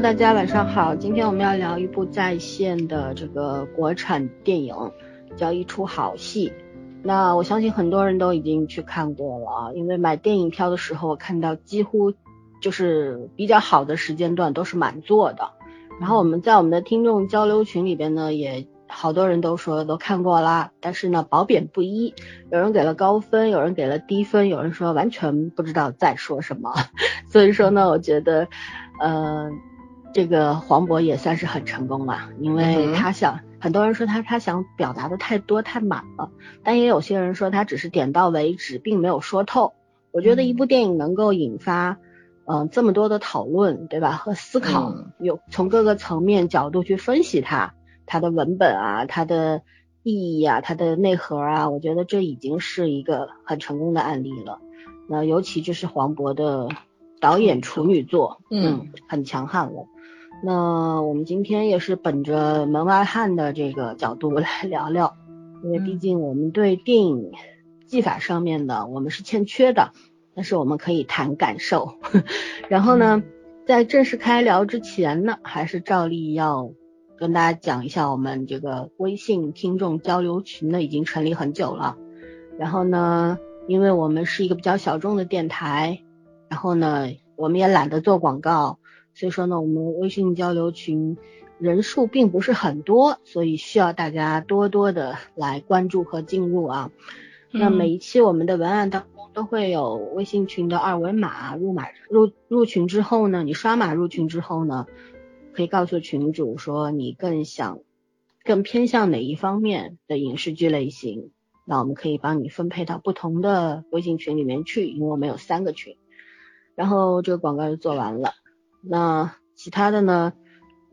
大家晚上好。今天我们要聊一部在线的这个国产电影，叫《一出好戏》。那我相信很多人都已经去看过了，因为买电影票的时候，我看到几乎就是比较好的时间段都是满座的。然后我们在我们的听众交流群里边呢，也好多人都说都看过啦，但是呢褒贬不一，有人给了高分，有人给了低分，有人说完全不知道在说什么。所以说呢，我觉得，呃。这个黄渤也算是很成功了，因为他想，很多人说他他想表达的太多太满了，但也有些人说他只是点到为止，并没有说透。我觉得一部电影能够引发，嗯，这么多的讨论，对吧？和思考，有从各个层面角度去分析它，它的文本啊，它的意义啊，它的内核啊，我觉得这已经是一个很成功的案例了。那尤其就是黄渤的导演处女作，嗯，很强悍了。那我们今天也是本着门外汉的这个角度来 聊聊，因为毕竟我们对电影技法上面的我们是欠缺的，但是我们可以谈感受。然后呢，在正式开聊之前呢，还是照例要跟大家讲一下，我们这个微信听众交流群呢已经成立很久了。然后呢，因为我们是一个比较小众的电台，然后呢，我们也懒得做广告。所以说呢，我们微信交流群人数并不是很多，所以需要大家多多的来关注和进入啊。那每一期我们的文案当中都会有微信群的二维码，入码入入群之后呢，你刷码入群之后呢，可以告诉群主说你更想更偏向哪一方面的影视剧类型，那我们可以帮你分配到不同的微信群里面去，因为我们有三个群。然后这个广告就做完了。那其他的呢？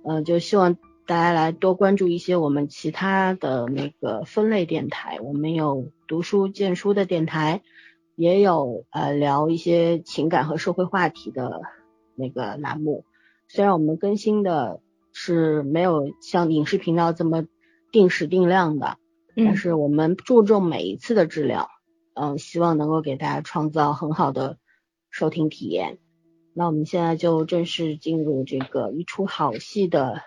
呃，就希望大家来多关注一些我们其他的那个分类电台。我们有读书荐书的电台，也有呃聊一些情感和社会话题的那个栏目。虽然我们更新的是没有像影视频道这么定时定量的，但是我们注重每一次的质量，嗯，希望能够给大家创造很好的收听体验。那我们现在就正式进入这个一出好戏的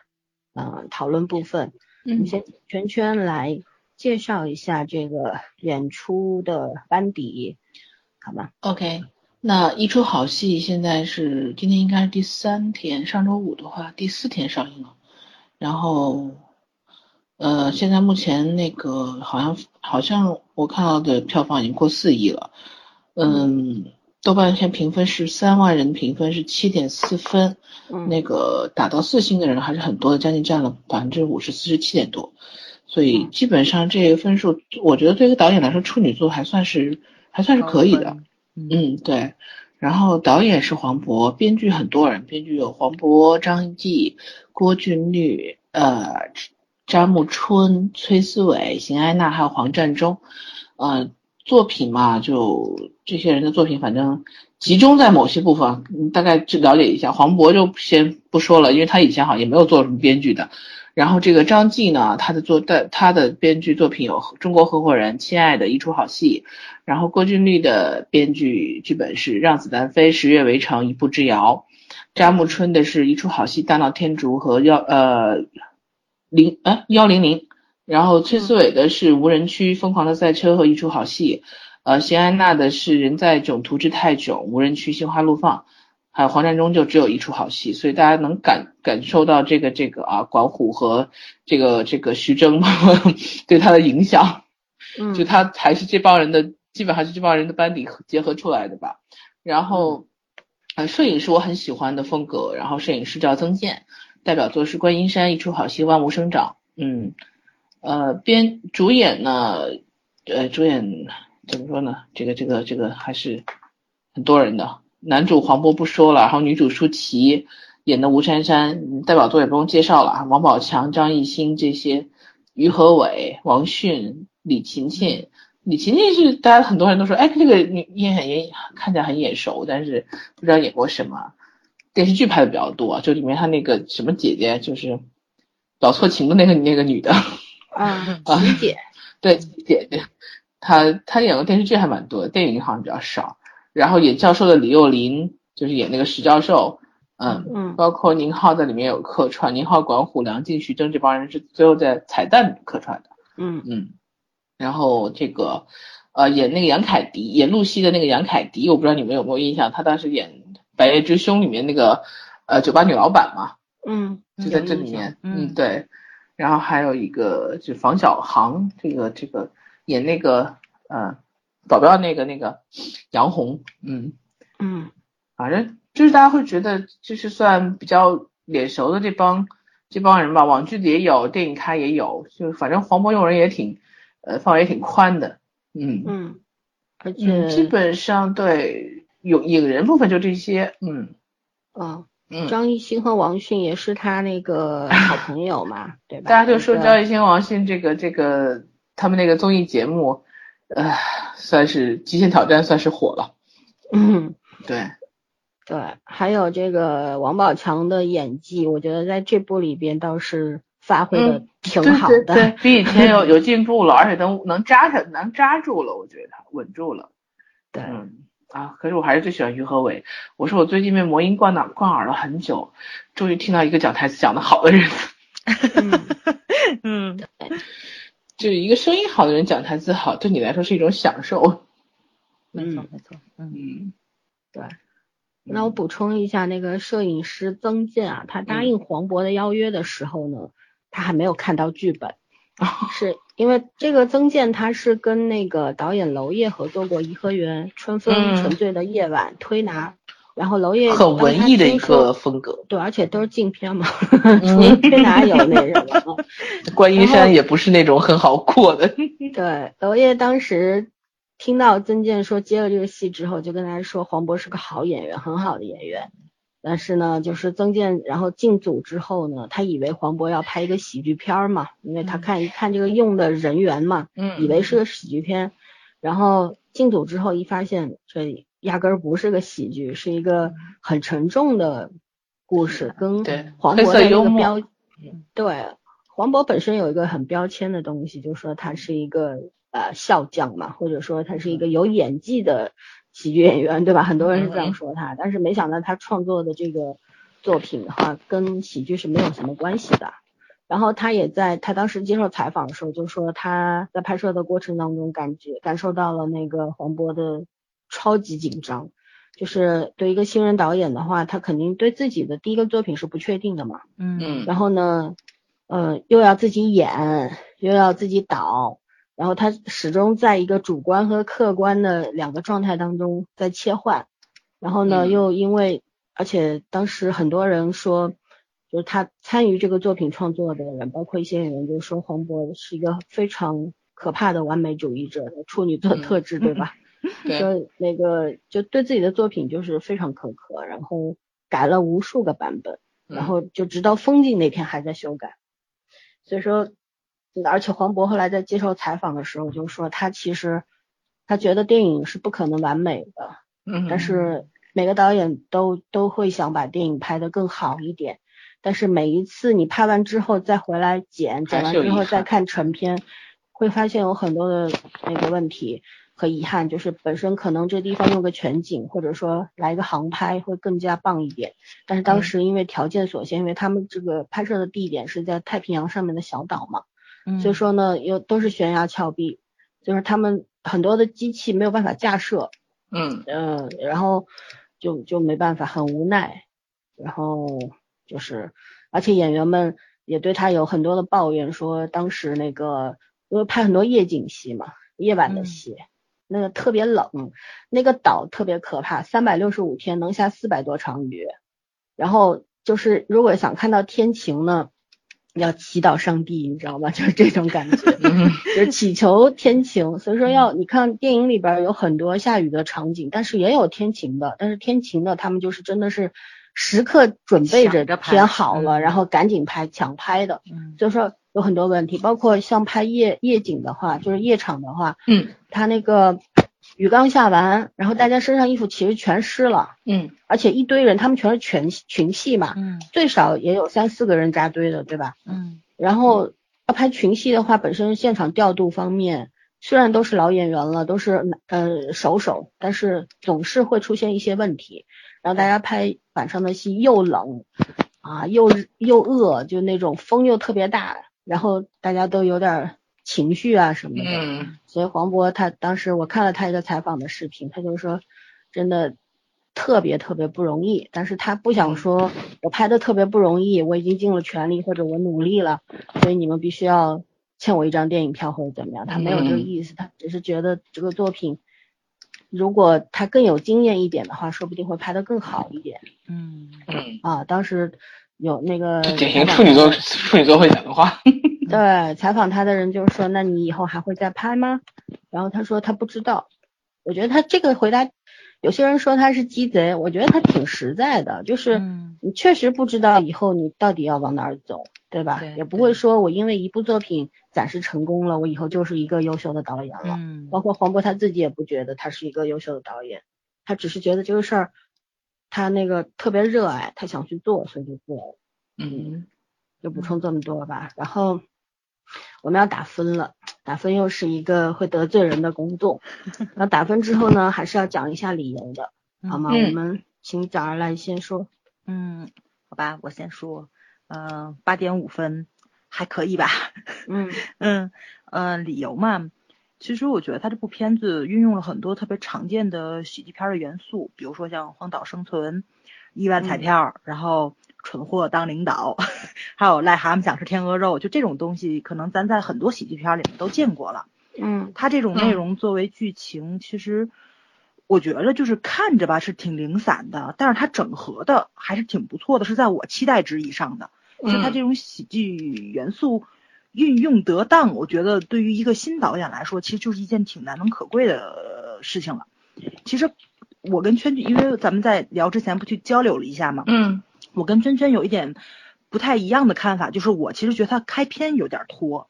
呃讨论部分。我们先圈圈来介绍一下这个演出的班底，好吗？OK，那一出好戏现在是今天应该是第三天，上周五的话第四天上映了。然后呃，现在目前那个好像好像我看到的票房已经过四亿了，嗯。豆瓣现评分是三万人评分是七点四分，那个打到四星的人还是很多的，将近占了百分之五十四十七点多，所以基本上这个分数，我觉得对一个导演来说，处女座还算是还算是可以的。嗯，对。然后导演是黄渤，编剧很多人，编剧有黄渤、张译、郭俊律、呃张木春、崔思伟、邢安娜，还有黄占中，呃。作品嘛，就这些人的作品，反正集中在某些部分，大概去了解一下。黄渤就先不说了，因为他以前好像也没有做什么编剧的。然后这个张继呢，他的作的他的编剧作品有《中国合伙人》《亲爱的》一出好戏。然后郭俊律的编剧剧本是《让子弹飞》《十月围城》《一步之遥》。张木春的是一出好戏《大闹天竺》和幺呃零呃幺零零。然后崔思伟的是无人区疯狂的赛车和一出好戏，呃，谢安娜的是人在囧途之泰囧无人区心花怒放，还有黄占中就只有一出好戏，所以大家能感感受到这个这个啊管虎和这个这个徐峥 对他的影响，嗯，就他还是这帮人的基本上是这帮人的班底结合出来的吧。然后，呃，摄影是我很喜欢的风格，然后摄影师叫曾健，代表作是观音山一出好戏万物生长，嗯。呃，编主演呢，呃，主演怎么说呢？这个这个这个还是很多人的。男主黄渤不说了，然后女主舒淇演的吴珊珊，代表作也不用介绍了，王宝强、张艺兴这些，于和伟、王迅、李勤勤。李勤勤是大家很多人都说，哎，这个女演很也看起来很眼熟，但是不知道演过什么。电视剧拍的比较多，就里面她那个什么姐姐，就是搞错情的那个那个女的。啊，琪姐，对姐姐，她她演过电视剧还蛮多，电影好像比较少。然后演教授的李幼霖，就是演那个石教授，嗯嗯包括宁浩在里面有客串，宁浩、管虎、梁静、徐峥这帮人是最后在彩蛋里客串的。嗯嗯，然后这个呃演那个杨凯迪，演露西的那个杨凯迪，我不知道你们有没有印象，他当时演《白夜追凶》里面那个呃酒吧女老板嘛，嗯，就在这里面，嗯对。然后还有一个就房小航，这个这个演那个呃保镖那个那个杨红，嗯，嗯。反正就是大家会觉得就是算比较脸熟的这帮这帮人吧，网剧里也有，电影咖也有，就反正黄渤用人也挺呃范围也挺宽的，嗯嗯，而嗯，基本上对有影人部分就这些，嗯。嗯，嗯，张艺兴和王迅也是他那个好 朋友嘛，对吧？大家就说张艺兴、王迅这个这个他们那个综艺节目，呃，算是《极限挑战》算是火了，嗯。对，对，还有这个王宝强的演技，我觉得在这部里边倒是发挥的嗯挺好的。对对，比以前有有进步了，而且能能扎上，能扎住了，我觉得稳住了。对嗯啊，可是我还是最喜欢于和伟。我说我最近被魔音灌脑灌耳了很久，终于听到一个讲台词讲得好的人，嗯。嗯，就一个声音好的人讲台词好，对你来说是一种享受。嗯没错没错，嗯。嗯，对。那我补充一下，那个摄影师曾健啊，他答嗯。应黄渤的邀约的时候呢，他还没有看到剧本，是因为这个曾健他是跟那个导演娄烨合作过《颐和园》《春风嗯沉醉的夜晚》推拿，然后娄烨很文艺的一个风格。对，而且都是禁片嘛，除了推拿有那什么啊。观音山也不是那种很好过的。对，娄烨当时听到曾健说接了这个戏之后，就跟他说黄渤是个好演员，很好的演员。但是呢，就是曾健然后进组之后呢，他以为黄渤要拍一个喜剧片儿嘛，因为他嗯看一看这个用的人员嘛，嗯以为是个喜剧片。然后进组之后一发现，这压根儿不是个喜剧，是一个很沉重的故事，跟黄渤的那色幽默个标，对，黄渤本身有一个很标签的东西，就是说他是一个呃笑匠嘛，或者说他是一个有演技的喜剧演员，对吧？很多人是这样说他，但是没想到他创作的这个作品的话，跟喜剧是没有什么关系的。然后他也在他当时接受采访的时候就说他在拍摄的过程当中感觉感受到了那个黄渤的超级紧张，就是对一个新人导演的话，他肯定对自己的第一个作品是不确定的嘛。嗯嗯然后呢，呃，又要自己演，又要自己导，然后他始终在一个主观和客观的两个状态当中在切换。然后呢，嗯又因为，而且当时很多人说，就是他参与这个作品创作的人，包括一些人，就说黄渤是一个非常可怕的完美主义者处女座嗯特质，对吧？对，就那个就对自己的作品就是非常苛刻，然后改了无数个版本，然后就直到封禁那天还在修改。所以说，而且黄渤后来在接受采访的时候就说，他其实他觉得电影是不可能完美的，嗯，但是每个导演都都会想把电影拍得更好一点。但是每一次你拍完之后再回来剪，剪完之后再看成片，会发现有很多的那个问题和遗憾，就是本身可能这地方用个全景，或者说来一个航拍会更加棒一点。但是当时因为条件所限，因为他们这个拍摄的地点是在太平洋上面的小岛嘛，嗯所以说呢，又都是悬崖峭壁，就是他们很多的机器没有办法架设，嗯嗯，然后就就没办法，很无奈。然后就是，而且演员们也对他有很多的抱怨，说当时那个因为拍很多夜景戏嘛，夜晚的嗯戏，那个特别冷，那个岛特别可怕，三百六十五天能下四百多场雨。然后就是如果想看到天晴呢，要祈祷上帝，你知道吗？就是这种感觉。嗯 就是祈求天晴，所以说要你看电影里边有很多下雨的场景，但是也有天晴的，但是天晴的他们就是真的是时刻准备着天好了，嗯然后赶紧拍抢拍的，嗯所以说有很多问题，包括像拍夜夜景的话，就是夜场的话，嗯他那个雨刚下完，然后大家身上衣服其实全湿了，嗯而且一堆人，他们全是全群戏嘛，嗯最少也有三四个人扎堆的，对吧？嗯然后要拍群戏的话，本身现场调度方面虽然都是老演员了，都是呃熟手，但是总是会出现一些问题。然后大家拍晚上的戏又冷啊，又又饿，就那种风又特别大，然后大家都有点情绪啊什么的。嗯所以黄渤他当时我看了他一个采访的视频，他就说真的特别特别不容易，但是他不想说我拍的特别不容易，我已经尽了全力或者我努力了，所以你们必须要欠我一张电影票或者怎么样，他没有这个意思，他只是觉得这个作品如果他更有经验一点的话，说不定会拍得更好一点嗯嗯，啊。当时有那个典型处女座处女座会讲的话。对，采访他的人就是说，那你以后还会再拍吗？然后他说他不知道。我觉得他这个回答，有些人说他是鸡贼，我觉得他挺实在的，就是嗯你确实不知道以后你到底要往哪儿走，对吧？对也不会说我因为一部作品暂时成功了，我以后就是一个优秀的导演了。嗯包括黄渤他自己也不觉得他是一个优秀的导演，他只是觉得这个事儿他那个特别热爱，他想去做，所以就做了。嗯就补充这么多吧。然后我们要打分了，打分又是一个会得罪人的工作。然后打分之后呢，还是要讲一下理由的，好吗？嗯我们请早儿来先说。嗯，好吧，我先说，嗯，八点五分，还可以吧？嗯 嗯呃，理由嘛，其实我觉得他这部片子运用了很多特别常见的喜剧片的元素，比如说像荒岛生存、意外彩票，然后蠢货当领导，还有癞蛤蟆想吃天鹅肉，就这种东西，可能咱在很多喜剧片里面都见过了。嗯它这种内容作为剧情，其实我觉得就是看着吧是挺零散的，但是它整合的还是挺不错的，是在我期待值以上的。就它这种喜剧元素运用得当，我觉得对于一个新导演来说，其实就是一件挺难能可贵的事情了。其实我跟圈圈，因为咱们在聊之前不去交流了一下嘛，嗯我跟娟娟有一点不太一样的看法，就是我其实觉得他开篇有点拖，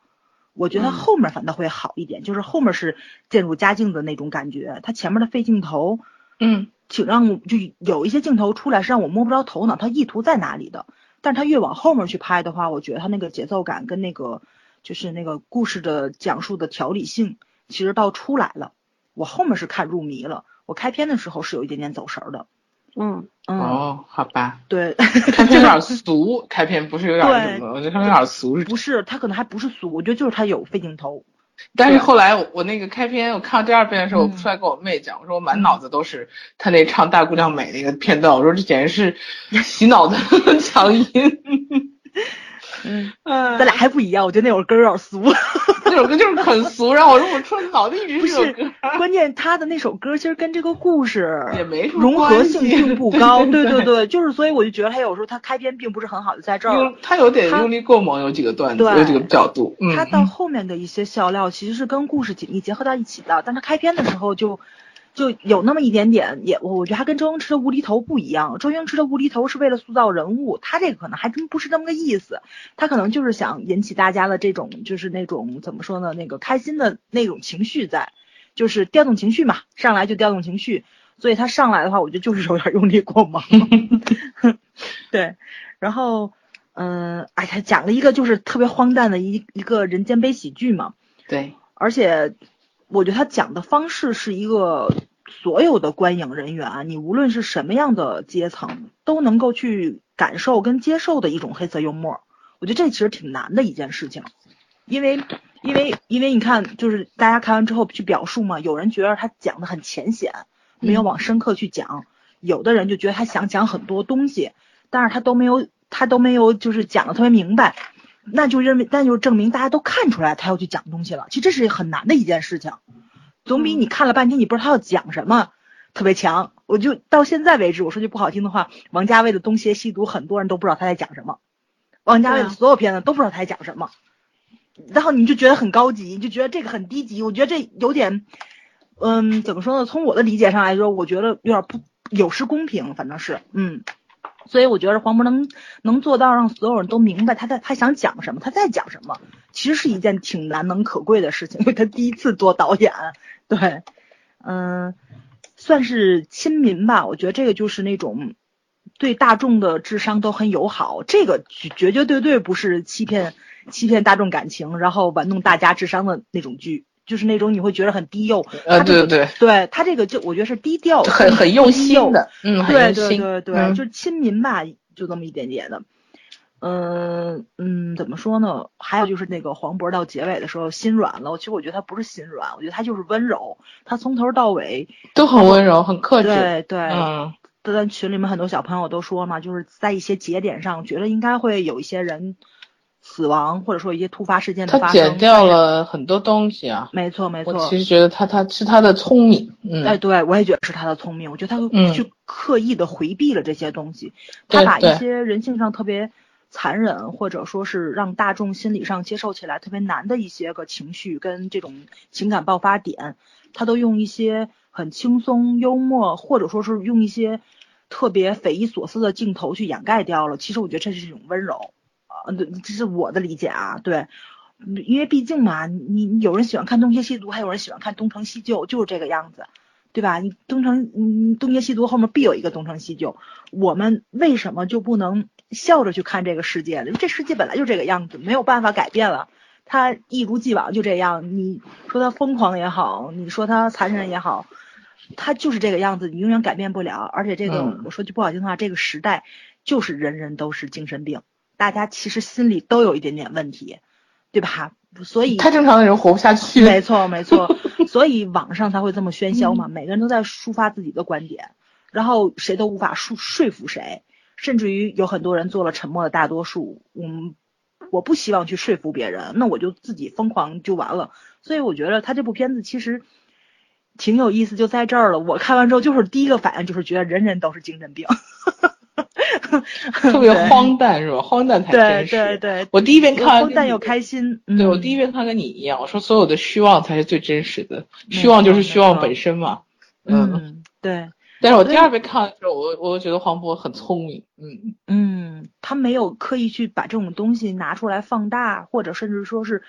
我觉得后面反倒会好一点，就是后面是渐入佳境的那种感觉。他前面的费镜头，嗯挺让就有一些镜头出来是让我摸不着头脑，他意图在哪里的。但是他越往后面去拍的话，我觉得他那个节奏感跟那个就是那个故事的讲述的条理性，其实倒出来了。我后面是看入迷了，我开篇的时候是有一点点走神儿的。嗯嗯，哦，好吧，对，开篇有点俗，开篇不是有点对什么？我觉得开篇有点俗，不是，他可能还不是俗，我觉得就是他有费镜头。但是后来我我那个开篇，我看到第二遍的时候，我嗯出来跟我妹讲，我说我满脑子都是他那唱《大姑娘美》那个片段，我说这简直是洗脑的强音。嗯，嗯咱俩还不一样，我觉得那会儿歌有点俗。那首歌就是很俗，然后我说我说脑子一直不是关键他的那首歌其实跟这个故事也没什么融合性并不高。对对对对，就是所以我就觉得他有时候他开篇并不是很好，就在这儿。他有点用力过猛，有几个段子，对有几个角度。嗯，他到后面的一些笑料其实是跟故事紧密结合到一起的，但他开篇的时候就就有那么一点点，也我我觉得他跟周星驰的无厘头不一样。周星驰的无厘头是为了塑造人物，他这个可能还真不是那么个意思，他可能就是想引起大家的这种就是那种怎么说呢，那个开心的那种情绪在，就是调动情绪嘛，上来就调动情绪。所以他上来的话，我觉得就是有点用力过猛。对，然后，嗯、哎，他讲了一个就是特别荒诞的一一个人间悲喜剧嘛，对，而且我觉得他讲的方式是一个所有的观影人员，你无论是什么样的阶层，都能够去感受跟接受的一种黑色幽默。我觉得这其实挺难的一件事情，因为因为因为你看，就是大家看完之后去表述嘛，有人觉得他讲的很浅显，没有往深刻去讲；有的人就觉得他想讲很多东西，但是他都没有他都没有就是讲的特别明白。那就认为，那就证明大家都看出来他要去讲东西了。其实这是很难的一件事情，总比你看了半天你不知道他要讲什么特别强。我就到现在为止，我说句不好听的话，王家卫的《东邪西毒》很多人都不知道他在讲什么，王家卫的所有片子都不知道他在讲什么，然后你就觉得很高级，你就觉得这个很低级。我觉得这有点，嗯，怎么说呢？从我的理解上来说，我觉得有点不有失公平，反正是，嗯。所以我觉得黄渤能能做到让所有人都明白他在他想讲什么，他在讲什么，其实是一件挺难能可贵的事情，因为他第一次做导演，对，嗯，算是亲民吧。我觉得这个就是那种对大众的智商都很友好，这个绝绝对对不是欺骗欺骗大众感情，然后玩弄大家智商的那种剧，就是那种你会觉得很低幼。呃，对对对他这个就我觉得是低调，很很用心的，嗯，很对对对就是亲民吧，就这么一点点的。嗯嗯，怎么说呢？还有就是那个黄渤到结尾的时候心软了，其实我觉得他不是心软，我觉得他就是温柔，他从头到尾，都很温柔，很克制，对对，嗯，咱群里面很多小朋友都说嘛，就是在一些节点上，觉得应该会有一些人死亡，或者说一些突发事件的他发生。剪掉了很多东西啊。没错没错我其，实觉得他他是他的聪明，嗯，哎，对我也觉得是他的聪明，我觉得他嗯去刻意的回避了这些东西，他把一些人性上特别残忍，或者说是让大众心理上接受起来特别难的一些个情绪跟这种情感爆发点，他都用一些很轻松幽默，或者说是用一些特别匪夷所思的镜头去掩盖掉了。其实我觉得这是一种温柔，这是我的理解啊，对。嗯因为毕竟嘛，你你有人喜欢看东邪西毒，还有人喜欢看东成西就，就是这个样子。对吧？你东成，嗯，东邪西毒后面必有一个东成西就。我们为什么就不能笑着去看这个世界呢？因为这世界本来就这个样子，没有办法改变了，它一如既往就这样。你说它疯狂也好，你说它残忍也好，它就是这个样子，你永远改变不了。而且这个，嗯我说句不好听的话，这个时代就是人人都是精神病，大家其实心里都有一点点问题，对吧？所以太正常的人活不下去。没错，没错，所以网上才会这么喧嚣嘛，每个人都在抒发自己的观点，然后谁都无法说说服谁，甚至于有很多人做了沉默的大多数。我们我不希望去说服别人，那我就自己疯狂就完了。所以我觉得他这部片子其实挺有意思，就在这儿了。我看完之后就是第一个反应就是觉得人人都是精神病，特别荒诞是吧？荒诞才对真实。对对，我第一遍看完荒诞又开心。对我嗯第一遍看跟你一样，我说所有的虚妄才是最真实的，虚妄就是虚妄本身嘛。嗯，嗯对。但是我第二遍看的时候，我我觉得黄渤很聪明。嗯，嗯，他没有刻意去把这种东西拿出来放大，或者甚至说是，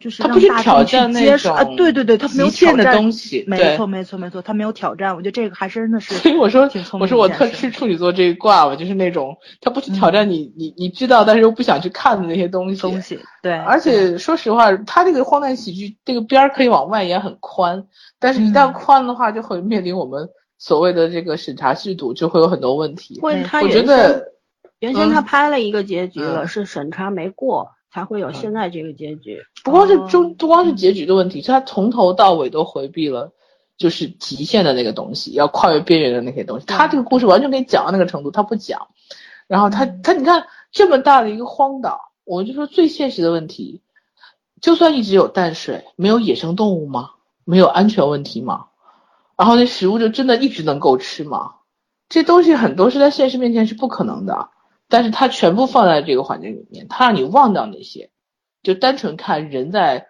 就是他不去让大众去挑战那接受啊，种对对对，他没有极限的挑战东西没错没错没错，他没有挑战，我觉得这个还真的是所以我说我说我特吃处女座这一卦吧，就是那种他不去挑战你，你你知道但是又不想去看的那些东西。东西，对，而且说实话，他这个荒诞喜剧这个边儿可以往外延很宽，但是一旦嗯宽的话，就会面临我们所谓的这个审查制度，就会有很多问题。没问他我觉得原先他嗯拍了一个结局了，嗯是审查没过，才会有现在这个结局。不光是中哦不光是结局的问题，是他从头到尾都回避了。就是极限的那个东西，要跨越边缘的那些东西。他这个故事完全给你讲到那个程度，他不讲。然后他嗯他你看这么大的一个荒岛，我就说最现实的问题，就算一直有淡水，没有野生动物吗？没有安全问题吗？然后那食物就真的一直能够吃吗？这东西很多是在现实面前是不可能的，但是它全部放在这个环境里面，它让你忘掉那些，就单纯看人在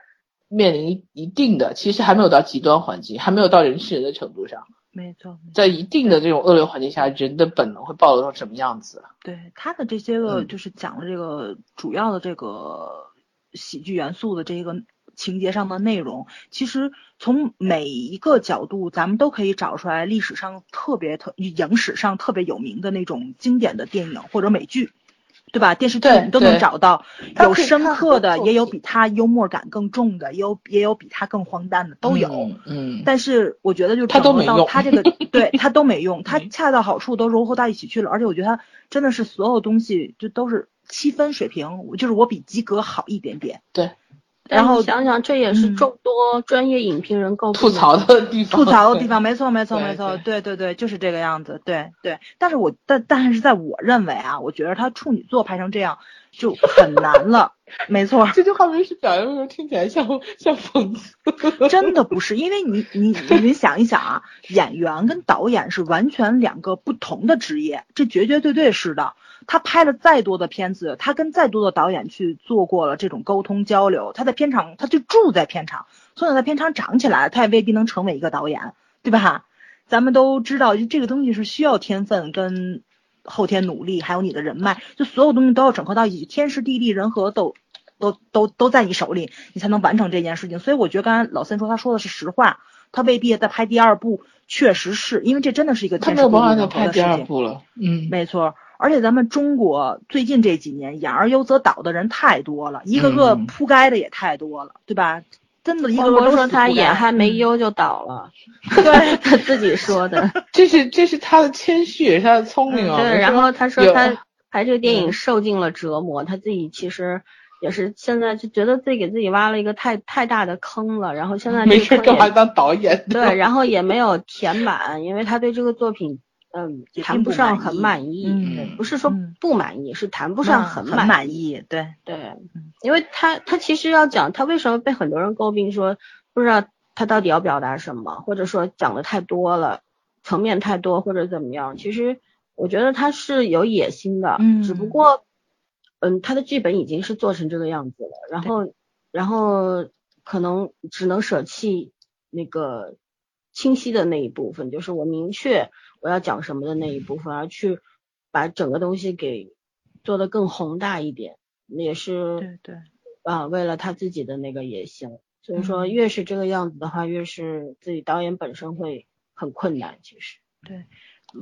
面临一定的，其实还没有到极端环境，还没有到人吃人的程度上，没错，在一定的这种恶劣环境下，人的本能会暴露成什么样子？对他的这些个嗯就是讲了这个主要的这个喜剧元素的这个情节上的内容，其实从每一个角度，咱们都可以找出来历史上特别特影史上特别有名的那种经典的电影或者美剧。对吧？电视剧对你都能找到，有深刻的，也有比他幽默感更重的，也有也有比他更荒诞的，都有。嗯嗯，但是我觉得就整合它都没用到它这个，对他都没用，它嗯恰到好处都融合到一起去了，而且我觉得他真的是所有东西就都是七分水平，就是我比及格好一点点。对，然后想想，这也是嗯。众多专业影评人诟病吐槽的地方，吐槽的地方，没错没错没错，对。对对对，就是这个样子，对对。但是我但但是在我认为啊，我觉得他处女座拍成这样就很难了，没错。这句话没是表扬的时候听起来像像讽刺，真的不是，因为你你你想一想啊，演员跟导演是完全两个不同的职业，这绝绝对对是的。他拍了再多的片子，他跟再多的导演去做过了这种沟通交流，他在片场他就住在片场，从小在片场长起来，他也未必能成为一个导演，对吧？咱们都知道，就这个东西是需要天分跟后天努力，还有你的人脉，就所有东西都要整合到一起，天时地利人和都都都都在你手里，你才能完成这件事情。所以我觉得刚才老三说他说的是实话，他未必在拍第二部，确实是因为这真的是一个天时地利人和拍第的事情。二部了。嗯，没错，而且咱们中国最近这几年养而优则导的人太多了，一个个嗯铺盖的也太多了，对吧？真的一个黄渤说他演还没嗯优就倒了，对他自己说的。这是这是他的谦虚，也是他的聪明啊。对，然后他说他拍这个电影嗯受尽了折磨，他自己其实也是现在就觉得自己给自己挖了一个太太大的坑了，然后现在没事干嘛当导演？对，然后也没有填满，因为他对这个作品。嗯，也谈不上很满意，不是说嗯不满意，是谈不不上很满满意，对，对嗯，因为他他其实要讲他为什么被很多人诟病说不知道他到底要表达什么，或者说讲的太多了，层面太多或者怎么样。其实我觉得他是有野心的，嗯只不过嗯他的剧本已经是做成这个样子了，然后然后可能只能舍弃那个清晰的那一部分，就是我明确我要讲什么的那一部分，而去把整个东西给做得更宏大一点，也是对对，啊、为了他自己的那个野心。所以说，嗯越是这个样子的话，越是自己导演本身会很困难。其实对，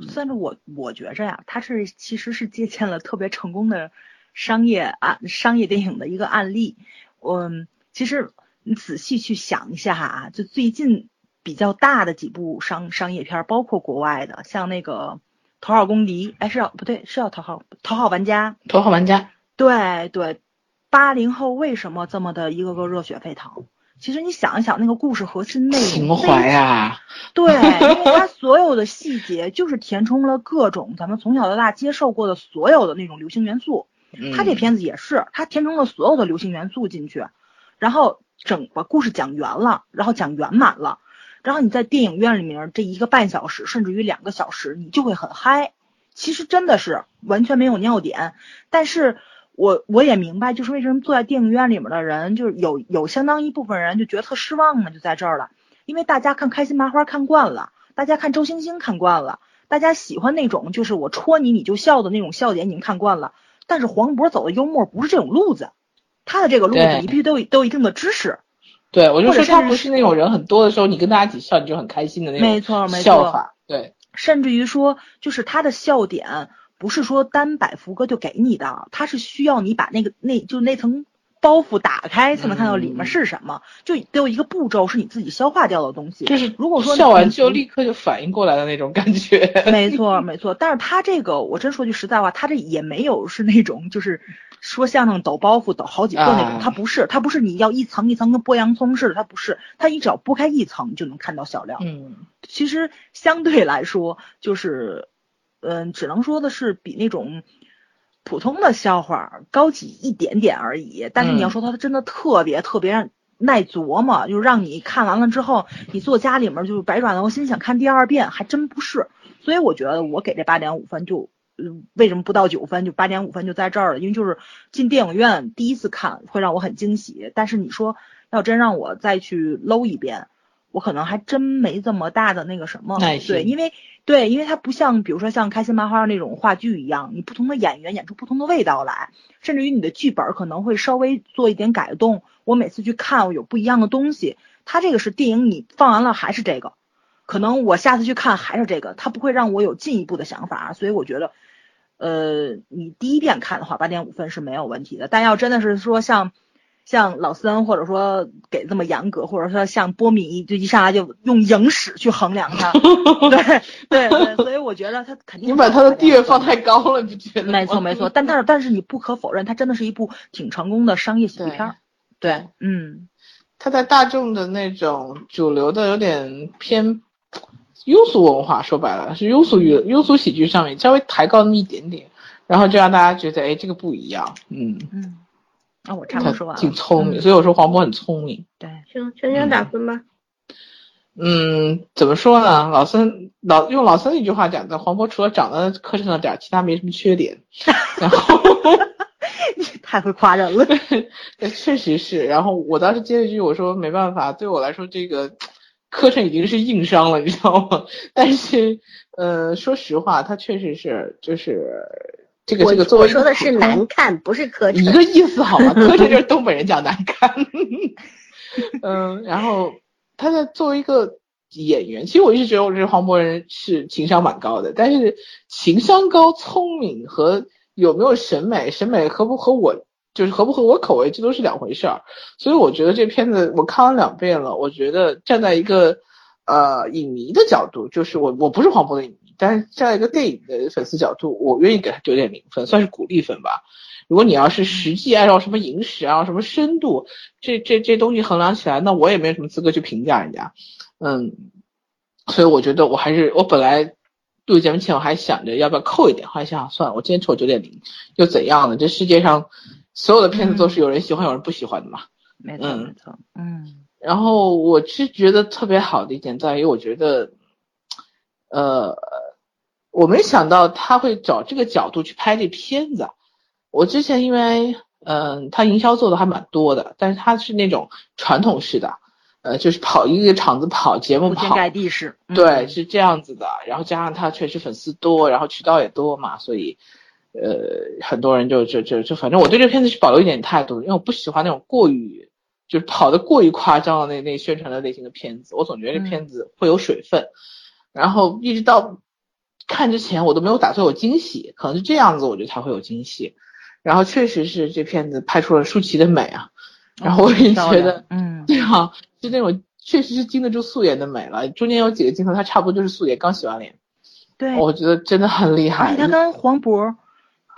算是我我觉着呀，他是其实是借鉴了特别成功的商业案商业电影的一个案例。嗯，其实你仔细去想一下啊，就最近比较大的几部商商业片儿，包括国外的，像那个《头号公敌》，哎是要不对，是要头号头号玩家，头号玩家，对对，八零后为什么这么的一个个热血沸腾？其实你想一想，那个故事核心内容 情非怀啊，对，因为它所有的细节就是填充了各种咱们从小到大接受过的所有的那种流行元素。它这嗯片子也是，它填充了所有的流行元素进去，然后整个故事讲圆了，然后讲圆满了，然后你在电影院里面这一个半小时甚至于两个小时，你就会很嗨。其实真的是完全没有尿点，但是我我也明白，就是为什么坐在电影院里面的人，就是有有相当一部分人就觉得特失望呢，就在这儿了。因为大家看开心麻花看惯了，大家看周星星看惯了，大家喜欢那种就是我戳你你就笑的那种笑点，你们看惯了。但是黄渤走的幽默不是这种路子，他的这个路子你必须都有都有一定的知识。对我就说他不是是那种人很多的时候，你跟大家一起笑，你就很开心的那种没错没错笑法，对，甚至于说，就是他的笑点不是说单摆福哥就给你的，他是需要你把那个那就那层包袱打开才能看到里面是什么，就得有一个步骤是你自己消化掉的东西。就是如果说笑完你就立刻就反应过来的那种感觉。没错，没错。但是他这个，我真说句实在话，他这也没有是那种就是说相声抖包袱抖好几个那种，啊他不是，他不是你要一层一层跟剥洋葱似的，他不是，他你只要剥开一层，就能看到小料。嗯，其实相对来说，就是，嗯，只能说的是比那种普通的笑话高级一点点而已。但是你要嗯说它真的特别特别耐琢磨，就是让你看完了之后，你坐家里面就是百爪挠心想看第二遍，还真不是。所以我觉得我给这八点五分就。嗯为什么不到九分？就八点五分就在这儿了，因为就是进电影院第一次看会让我很惊喜，但是你说要真让我再去搂一遍，我可能还真没这么大的那个什么，对，因为对，因为它不像比如说像开心麻花那种话剧一样，你不同的演员演出不同的味道来，甚至于你的剧本可能会稍微做一点改动。我每次去看，我有不一样的东西。它这个是电影，你放完了还是这个，可能我下次去看还是这个，它不会让我有进一步的想法，所以我觉得。呃，你第一遍看的话，八点五分是没有问题的。但要真的是说像像老森，或者说给这么严格，或者说像波米，就一上来就用影史去衡量他，对对对，所以我觉得他肯定你把他的地位放太高了，你觉得？没错没错。但但是但是你不可否认，它真的是一部挺成功的商业喜剧片儿。对，嗯，他在大众的那种主流的有点偏庸俗文化，说白了是庸俗娱庸俗喜剧上面稍微抬高那么一点点，然后就让大家觉得哎这个不一样，嗯，嗯，那、我差不多说完了。挺聪明，嗯所以我说黄渤很聪明。对，行，全全打分吧。嗯，怎么说呢？老孙老用老森一句话讲的，黄渤除了长得磕碜了点，其他没什么缺点。然后你太会夸人了。确实是。然后我当时接了一句，我说没办法，对我来说这个磕碜已经是硬伤了，你知道吗？但是呃，说实话，他确实是就是这个这个作为我说的是难看，不是磕碜。一个意思好吗？磕碜就是东北人讲难看。嗯，然后他在作为一个演员，其实我一直觉得我这黄渤人是情商蛮高的，但是情商高、聪明和有没有审美，审美合不合我就是合不合我口味，这都是两回事儿。所以我觉得这片子我看完两遍了，我觉得站在一个呃影迷的角度，就是我我不是黄渤的影迷，但是站在一个电影的粉丝角度，我愿意给他九点零分，算是鼓励分吧。如果你要是实际按照什么影史啊、什么深度，这这这东西衡量起来，那我也没有什么资格去评价人家。嗯，所以我觉得我还是我本来录节目前我还想着要不要扣一点，后来想想算了，我今天抽九点零又怎样呢？这世界上所有的片子都是有人喜欢有人不喜欢的嘛。没错没错，嗯。然后我是觉得特别好的一点在于，我觉得，呃，我没想到他会找这个角度去拍这片子。我之前因为，嗯，他营销做的还蛮多的，但是他是那种传统式的，呃，就是跑一个场子跑节目跑，铺天盖地式，对，是这样子的。然后加上他确实粉丝多，然后渠道也多嘛，所以，呃，很多人就就就就反正我对这片子是保留一点态度，因为我不喜欢那种过于就是跑的过于夸张的那那宣传的类型的片子，我总觉得这片子会有水分。然后一直到看之前，我都没有打算有惊喜，可能是这样子，我觉得才会有惊喜。然后确实是这片子拍出了舒淇的美啊，然后我也觉得，嗯，对啊，就那种确实是经得住素颜的美了。中间有几个镜头，她差不多就是素颜刚洗完脸，对，我觉得真的很厉害。而且他跟黄渤，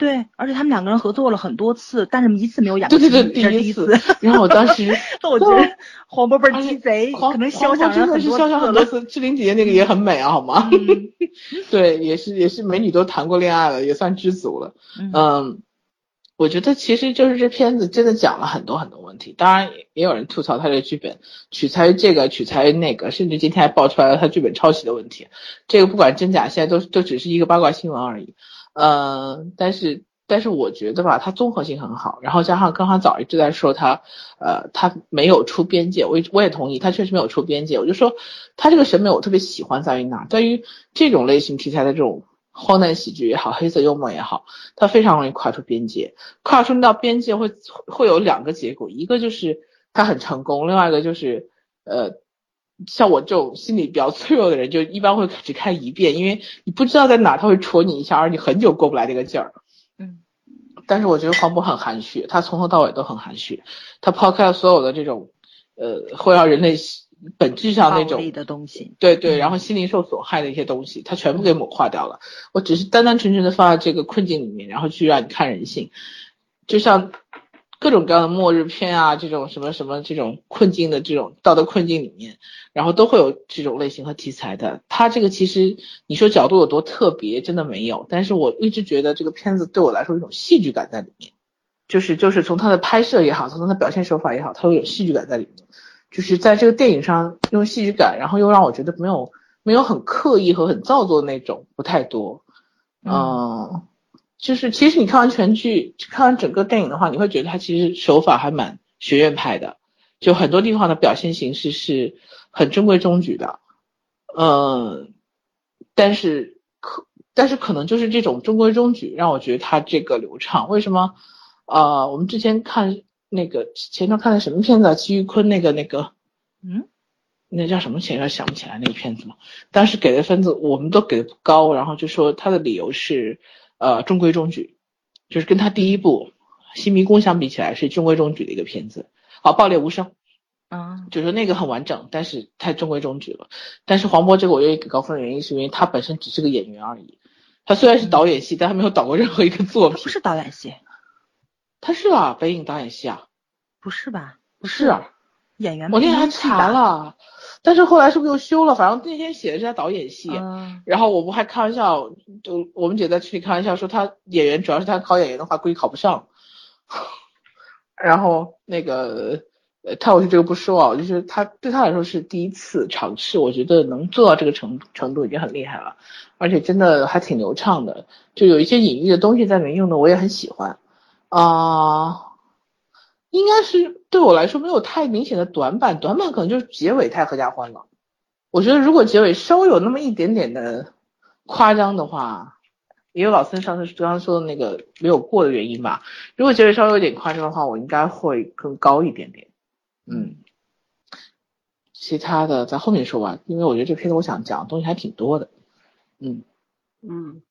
对，而且他们两个人合作了很多次，但是一次没有演过。对对对，第一次。然后我当时，那我觉得黄渤倍儿鸡贼，可能肖想真的是肖想很多次。志玲姐姐那个也很美啊，好吗？对，也是也是美女都谈过恋爱了，也算知足了。嗯。我觉得其实就是这片子真的讲了很多很多问题，当然也有人吐槽他的剧本取材于这个取材于那个，甚至今天还爆出来了他剧本抄袭的问题。这个不管真假，现在都都只是一个八卦新闻而已。嗯，但是但是我觉得吧，它综合性很好，然后加上刚刚早一直在说他，呃，他没有出边界，我我也同意，他确实没有出边界。我就说他这个审美我特别喜欢在于哪，在于这种类型题材的这种。荒诞喜剧也好，黑色幽默也好，它非常容易跨出边界。跨出那道边界会会有两个结果，一个就是它很成功，另外一个就是呃，像我这种心理比较脆弱的人，就一般会只看一遍，因为你不知道在哪他会戳你一下，而你很久过不来这个劲儿。嗯。但是我觉得黄渤很含蓄，他从头到尾都很含蓄，他抛开了所有的这种呃会让人类。本质上那种的东西，对对，然后心灵受损害的一些东西，他全部给抹化掉了。我只是单单纯纯的放在这个困境里面，然后去让你看人性，就像各种各样的末日片啊，这种什么什么这种困境的这种道德困境里面，然后都会有这种类型和题材的。他这个其实你说角度有多特别，真的没有。但是我一直觉得这个片子对我来说有一种戏剧感在里面，就是就是从他的拍摄也好，从他的表现手法也好，他会有戏剧感在里面。就是在这个电影上用戏剧感，然后又让我觉得没有没有很刻意和很造作的那种不太多，嗯，就是其实你看完全剧，看完整个电影的话，你会觉得他其实手法还蛮学院派的，就很多地方的表现形式是很中规中矩的，嗯，但是可但是可能就是这种中规中矩让我觉得他这个流畅。为什么？啊，我们之前看。那个前段看的什么片子啊？齐玉坤那个那个，嗯，那叫什么前头想不起来那个片子嘛。当时给的分子我们都给的不高，然后就说他的理由是，呃，中规中矩，就是跟他第一部《新迷宫》相比起来是中规中矩的一个片子。好，《爆裂无声》，啊，就是那个很完整，但是太中规中矩了。但是黄渤这个我愿意给高分的原因是因为他本身只是个演员而已，他虽然是导演系，但他没有导过任何一个作品。不是导演系。他是啊，北影导演系啊，不是吧？不是，演员。我那天还查了，但是后来是不是又修了？反正那天写的是他导演系，然后我不还开玩笑，就我们姐在群里开玩笑说他演员主要是他考演员的话估计考不上，然后那个呃，他我就这个不说啊，就是他对他来说是第一次尝试，我觉得能做到这个程程度已经很厉害了，而且真的还挺流畅的，就有一些隐喻的东西在里面用的我也很喜欢。啊，应该是对我来说没有太明显的短板，短板可能就是结尾太合家欢了。我觉得如果结尾稍微有那么一点点的夸张的话，也有老孙上次刚刚说的那个没有过的原因吧。如果结尾稍微有点夸张的话，我应该会更高一点点。嗯，其他的在后面说吧，因为我觉得这片子我想讲的东西还挺多的。嗯嗯，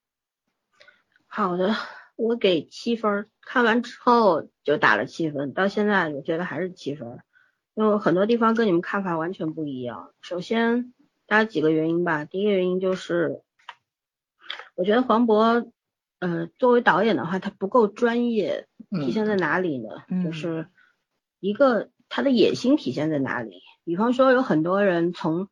好的。我给七分，看完之后就打了七分，到现在我觉得还是七分，因为很多地方跟你们看法完全不一样。首先，大家几个原因吧，第一个原因就是，我觉得黄渤，呃，作为导演的话，他不够专业，体现在哪里呢？就是一个他的野心体现在哪里？比方说，有很多人从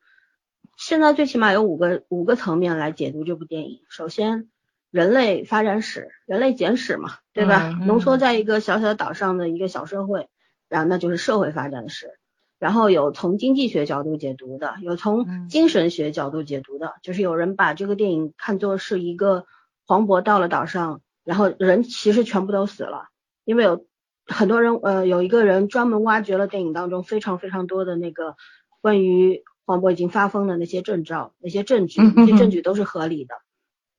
现在最起码有五个五个层面来解读这部电影。首先，人类发展史、人类简史嘛，对吧？浓缩在一个小小岛上的一个小社会，然后那就是社会发展史。然后有从经济学角度解读的，有从精神学角度解读的，就是有人把这个电影看作是一个黄渤到了岛上，然后人其实全部都死了，因为有很多人，呃，有一个人专门挖掘了电影当中非常非常多的那个关于。黄渤已经发疯的那些证照、那些证据，那些证据都是合理的。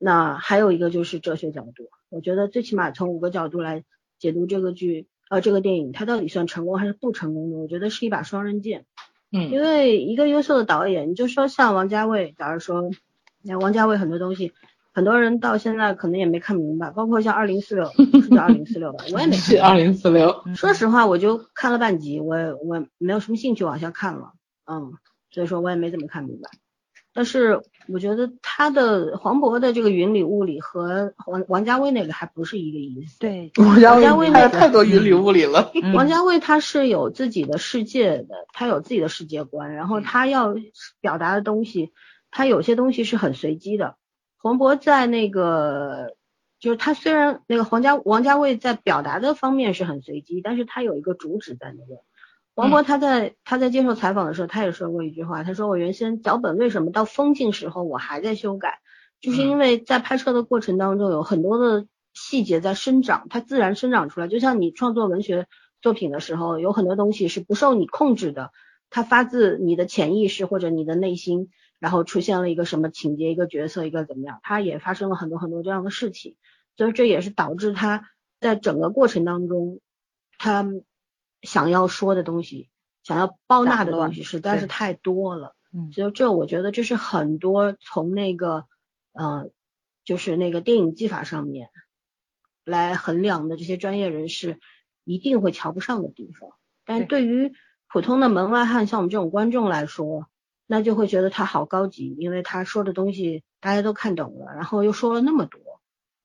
那还有一个就是哲学角度，我觉得最起码从五个角度来解读这个剧，呃，这个电影它到底算成功还是不成功的？我觉得是一把双刃剑。嗯，因为一个优秀的导演，你就说像王家卫，假如说，那王家卫很多东西，很多人到现在可能也没看明白，包括像二零四六，是叫二零四六吧，我也没看。二零四六。说实话，我就看了半集，我我没有什么兴趣往下看了。嗯。所以说我也没怎么看明白，但是我觉得他的黄渤的这个云里雾里和王王家卫那个还不是一个意思。对，王家卫那个太多云里雾里了。王家卫他是有自己的世界的，他有自己的世界观，然后他要表达的东西，他有些东西是很随机的。黄渤在那个，就是他虽然那个黄家王家卫在表达的方面是很随机，但是他有一个主旨在那边。王博他在他在接受采访的时候，他也说过一句话，他说我原先脚本为什么到封镜时候我还在修改，就是因为在拍摄的过程当中有很多的细节在生长，它自然生长出来，就像你创作文学作品的时候，有很多东西是不受你控制的，它发自你的潜意识或者你的内心，然后出现了一个什么情节、一个角色、一个怎么样，它也发生了很多很多这样的事情，所以这也是导致他在整个过程当中，他。想要说的东西，想要包纳的东西实在是太多了。嗯，所以这我觉得这是很多从那个，呃，就是那个电影技法上面来衡量的这些专业人士一定会瞧不上的地方。但对于普通的门外汉，像我们这种观众来说，那就会觉得他好高级，因为他说的东西大家都看懂了，然后又说了那么多。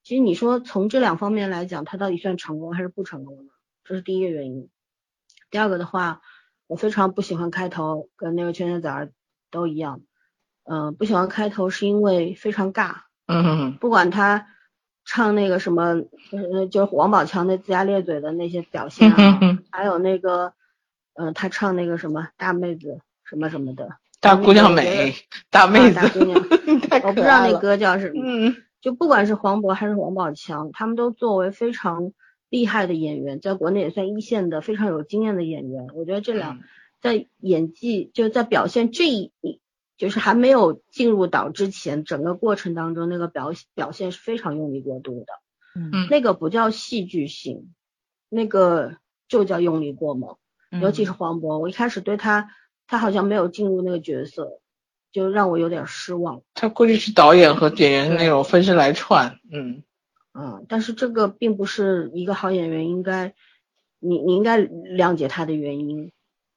其实你说从这两方面来讲，他到底算成功还是不成功呢？这是第一个原因。第二个的话，我非常不喜欢开头，跟那个圈圈仔儿都一样。嗯，不喜欢开头是因为非常尬。嗯。不管他唱那个什么，呃，就是王宝强那龇牙咧嘴的那些表现啊，还有那个，嗯，他唱那个什么大妹子什么什么的。大姑娘美，大妹子。大姑娘。我不知道那歌叫什么。嗯。就不管是黄渤还是王宝强，他们都作为非常。厉害的演员，在国内也算一线的非常有经验的演员。我觉得这两在演技就在表现这一，就是还没有进入岛之前，整个过程当中那个表表现是非常用力过度的。嗯，那个不叫戏剧性，那个就叫用力过猛。尤其是黄渤，我一开始对他，他好像没有进入那个角色，就让我有点失望。他估计是导演和演员那种分身来串，嗯。嗯，但是这个并不是一个好演员应该，你你应该谅解他的原因，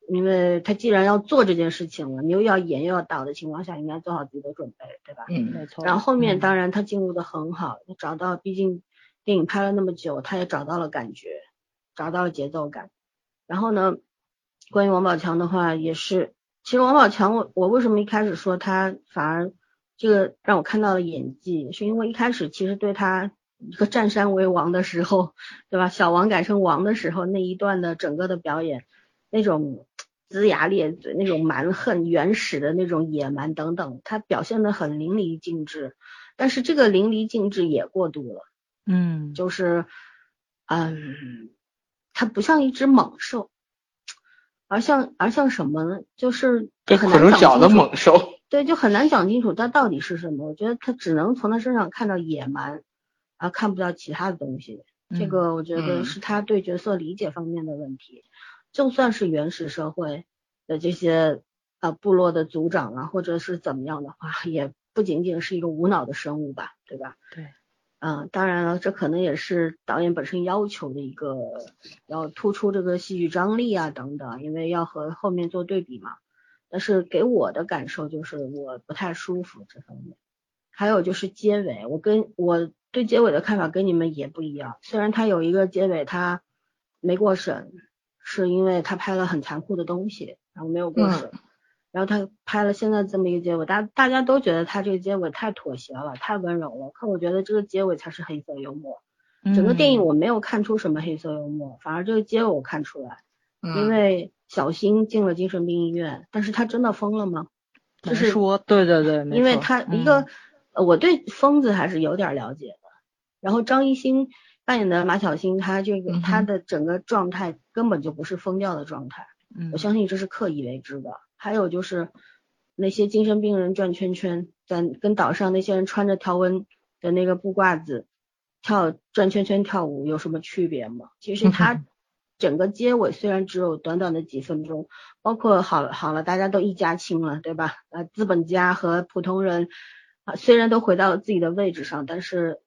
因为他既然要做这件事情了，你又要演又要导的情况下，应该做好自己的准备，对吧？嗯，没错。然后后面当然他进入的很好，找到，毕竟电影拍了那么久，他也找到了感觉，找到了节奏感。然后呢，关于王宝强的话也是，其实王宝强我我为什么一开始说他反而这个让我看到了演技，是因为一开始其实对他。一个占山为王的时候，对吧？小王改成王的时候，那一段的整个的表演，那种龇牙咧嘴、那种蛮横、原始的那种野蛮等等，他表现的很淋漓尽致。但是这个淋漓尽致也过度了，嗯，就是，嗯，他不像一只猛兽，而像而像什么呢？就是很难讲脚的猛兽。对，就很难讲清楚它到底是什么。我觉得他只能从他身上看到野蛮。啊，看不到其他的东西，这个我觉得是他对角色理解方面的问题。就算是原始社会的这些啊部落的族长啊，或者是怎么样的话，也不仅仅是一个无脑的生物吧，对吧？对。嗯，当然了，这可能也是导演本身要求的一个，要突出这个戏剧张力啊等等，因为要和后面做对比嘛。但是给我的感受就是我不太舒服这方面。还有就是结尾，我跟我对结尾的看法跟你们也不一样。虽然他有一个结尾他没过审，是因为他拍了很残酷的东西，然后没有过审。然后他拍了现在这么一个结尾，大大家都觉得他这个结尾太妥协了，太温柔了。可我觉得这个结尾才是黑色幽默。整个电影我没有看出什么黑色幽默，反而这个结尾我看出来，因为小新进了精神病医院，但是他真的疯了吗？就是说，对对对，因为他一个，我对疯子还是有点了解的。然后张艺兴扮演的马小星，他这个他的整个状态根本就不是疯掉的状态，我相信这是刻意为之的。还有就是那些精神病人转圈圈，在跟岛上那些人穿着条纹的那个布褂子跳转圈圈跳舞有什么区别吗？其实他整个结尾虽然只有短短的几分钟，包括好了好了大家都一家亲了，对吧？呃，资本家和普通人啊虽然都回到了自己的位置上，但是。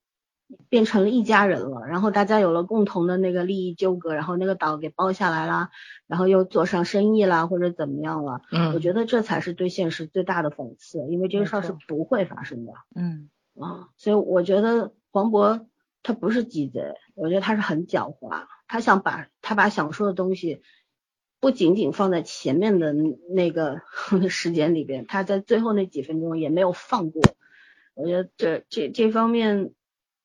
变成了一家人了，然后大家有了共同的那个利益纠葛，然后那个岛给包下来啦，然后又做上生意啦，或者怎么样了？嗯，我觉得这才是对现实最大的讽刺，因为这个事儿是不会发生的。嗯啊，所以我觉得黄渤他不是鸡贼，我觉得他是很狡猾，他想把他把想说的东西不仅仅放在前面的那个 时间里边，他在最后那几分钟也没有放过。我觉得这这这方面。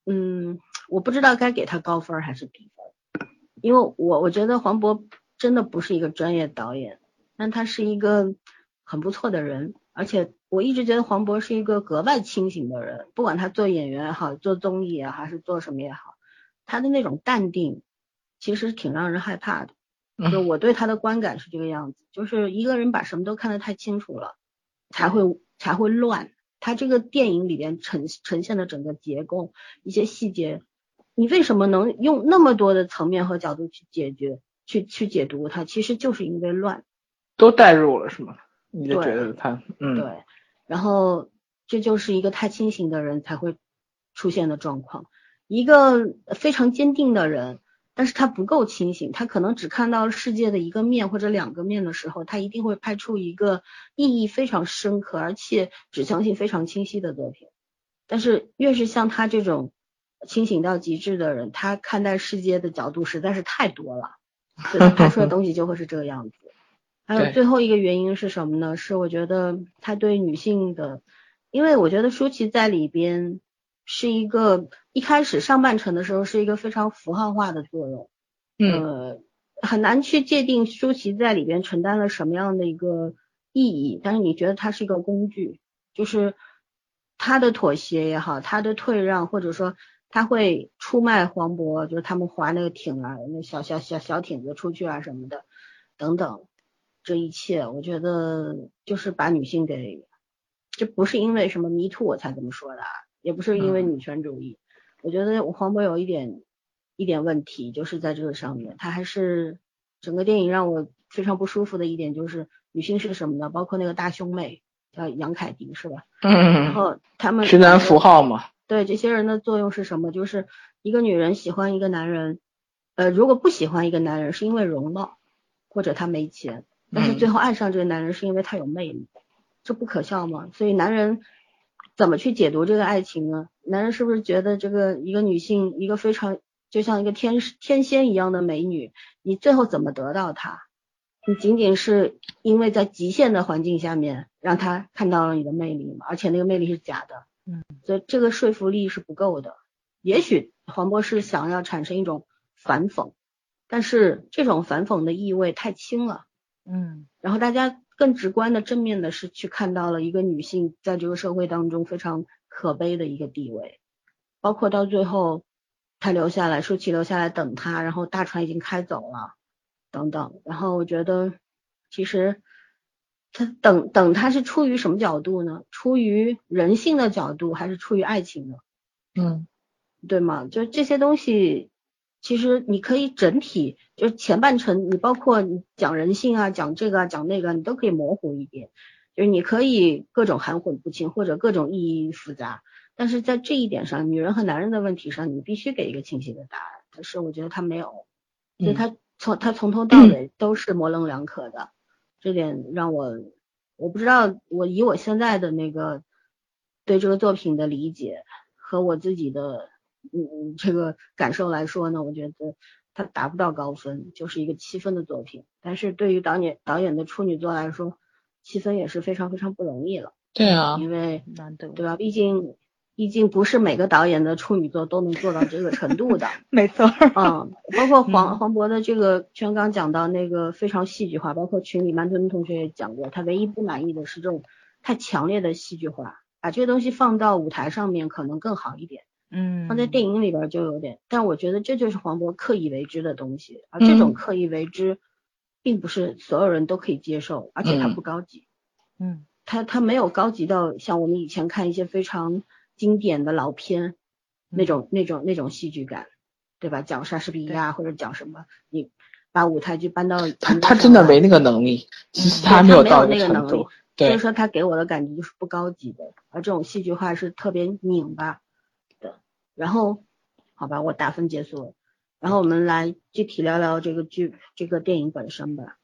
嗯，我不知道该给他高分还是低分，因为我我觉得黄渤真的不是一个专业导演，但他是一个很不错的人，而且我一直觉得黄渤是一个格外清醒的人，不管他做演员也好，做综艺也好，还是做什么也好，他的那种淡定其实挺让人害怕的。就我对他的观感是这个样子，就是一个人把什么都看得太清楚了，才会才会乱。他这个电影里边呈呈现的整个结构一些细节，你为什么能用那么多的层面和角度去解决、去去解读它？其实就是因为乱，都带入了是吗？你就觉得他，嗯，对。然后这就是一个太清醒的人才会出现的状况，一个非常坚定的人。但是他不够清醒，他可能只看到世界的一个面或者两个面的时候，他一定会拍出一个意义非常深刻而且指向性非常清晰的作品。但是越是像他这种清醒到极致的人，他看待世界的角度实在是太多了，所以他拍出的东西就会是这个样子。还有最后一个原因是什么呢？是我觉得他对女性的，因为我觉得舒淇在里边。是一个一开始上半程的时候是一个非常符号化的作用，呃，很难去界定舒淇在里边承担了什么样的一个意义，但是你觉得它是一个工具，就是他的妥协也好，他的退让，或者说他会出卖黄渤，就是他们划那个艇啊，那小小小小艇子出去啊什么的，等等，这一切我觉得就是把女性给，这不是因为什么迷途我才这么说的。也不是因为女权主义，我觉得黄渤有一点一点问题，就是在这个上面，他还是整个电影让我非常不舒服的一点就是女性是什么呢？包括那个大胸妹叫杨凯迪是吧？嗯。然后他们直男符号嘛。对，这些人的作用是什么？就是一个女人喜欢一个男人，呃，如果不喜欢一个男人是因为容貌或者他没钱，但是最后爱上这个男人是因为他有魅力，这不可笑吗？所以男人。怎么去解读这个爱情呢？男人是不是觉得这个一个女性，一个非常就像一个天天仙一样的美女，你最后怎么得到她？你仅仅是因为在极限的环境下面让她看到了你的魅力吗？而且那个魅力是假的，嗯，所以这个说服力是不够的。也许黄博士想要产生一种反讽，但是这种反讽的意味太轻了，嗯，然后大家。更直观的正面的是去看到了一个女性在这个社会当中非常可悲的一个地位，包括到最后她留下来，舒淇留下来等她，然后大船已经开走了，等等。然后我觉得其实他等等他是出于什么角度呢？出于人性的角度还是出于爱情呢？嗯，对吗？就这些东西。其实你可以整体，就是前半程，你包括你讲人性啊，讲这个啊，讲那个，你都可以模糊一点，就是你可以各种含混不清，或者各种意义复杂，但是在这一点上，女人和男人的问题上，你必须给一个清晰的答案。但是我觉得他没有，所以他从他从头到 尾都是模棱两可的，这点让我我不知道，我以我现在的那个对这个作品的理解和我自己的嗯这个感受来说呢，我觉得他达不到高分，就是一个七分的作品。但是对于导演导演的处女作来说，七分也是非常非常不容易了。对啊，因为难得，对吧？毕竟。毕竟不是每个导演的处女作都能做到这个程度的，没错。嗯，包括黄黄渤的这个，全刚讲到那个非常戏剧化，包括群里曼吞同学也讲过，他唯一不满意的是这种太强烈的戏剧化，把这个东西放到舞台上面可能更好一点。嗯，放在电影里边就有点，但我觉得这就是黄渤刻意为之的东西，而这种刻意为之，并不是所有人都可以接受，而且它不高级。嗯，他他没有高级到像我们以前看一些非常。经典的老片，那种那种那种戏剧感，对吧？讲莎士比亚或者讲什么，你把舞台剧搬到他他真的没那个能力，其实他没有到那个能力，所以说他给我的感觉就是不高级的，而这种戏剧化是特别拧巴的。然后，好吧，我打分结束了，然后我们来具体聊聊这个剧这个电影本身吧。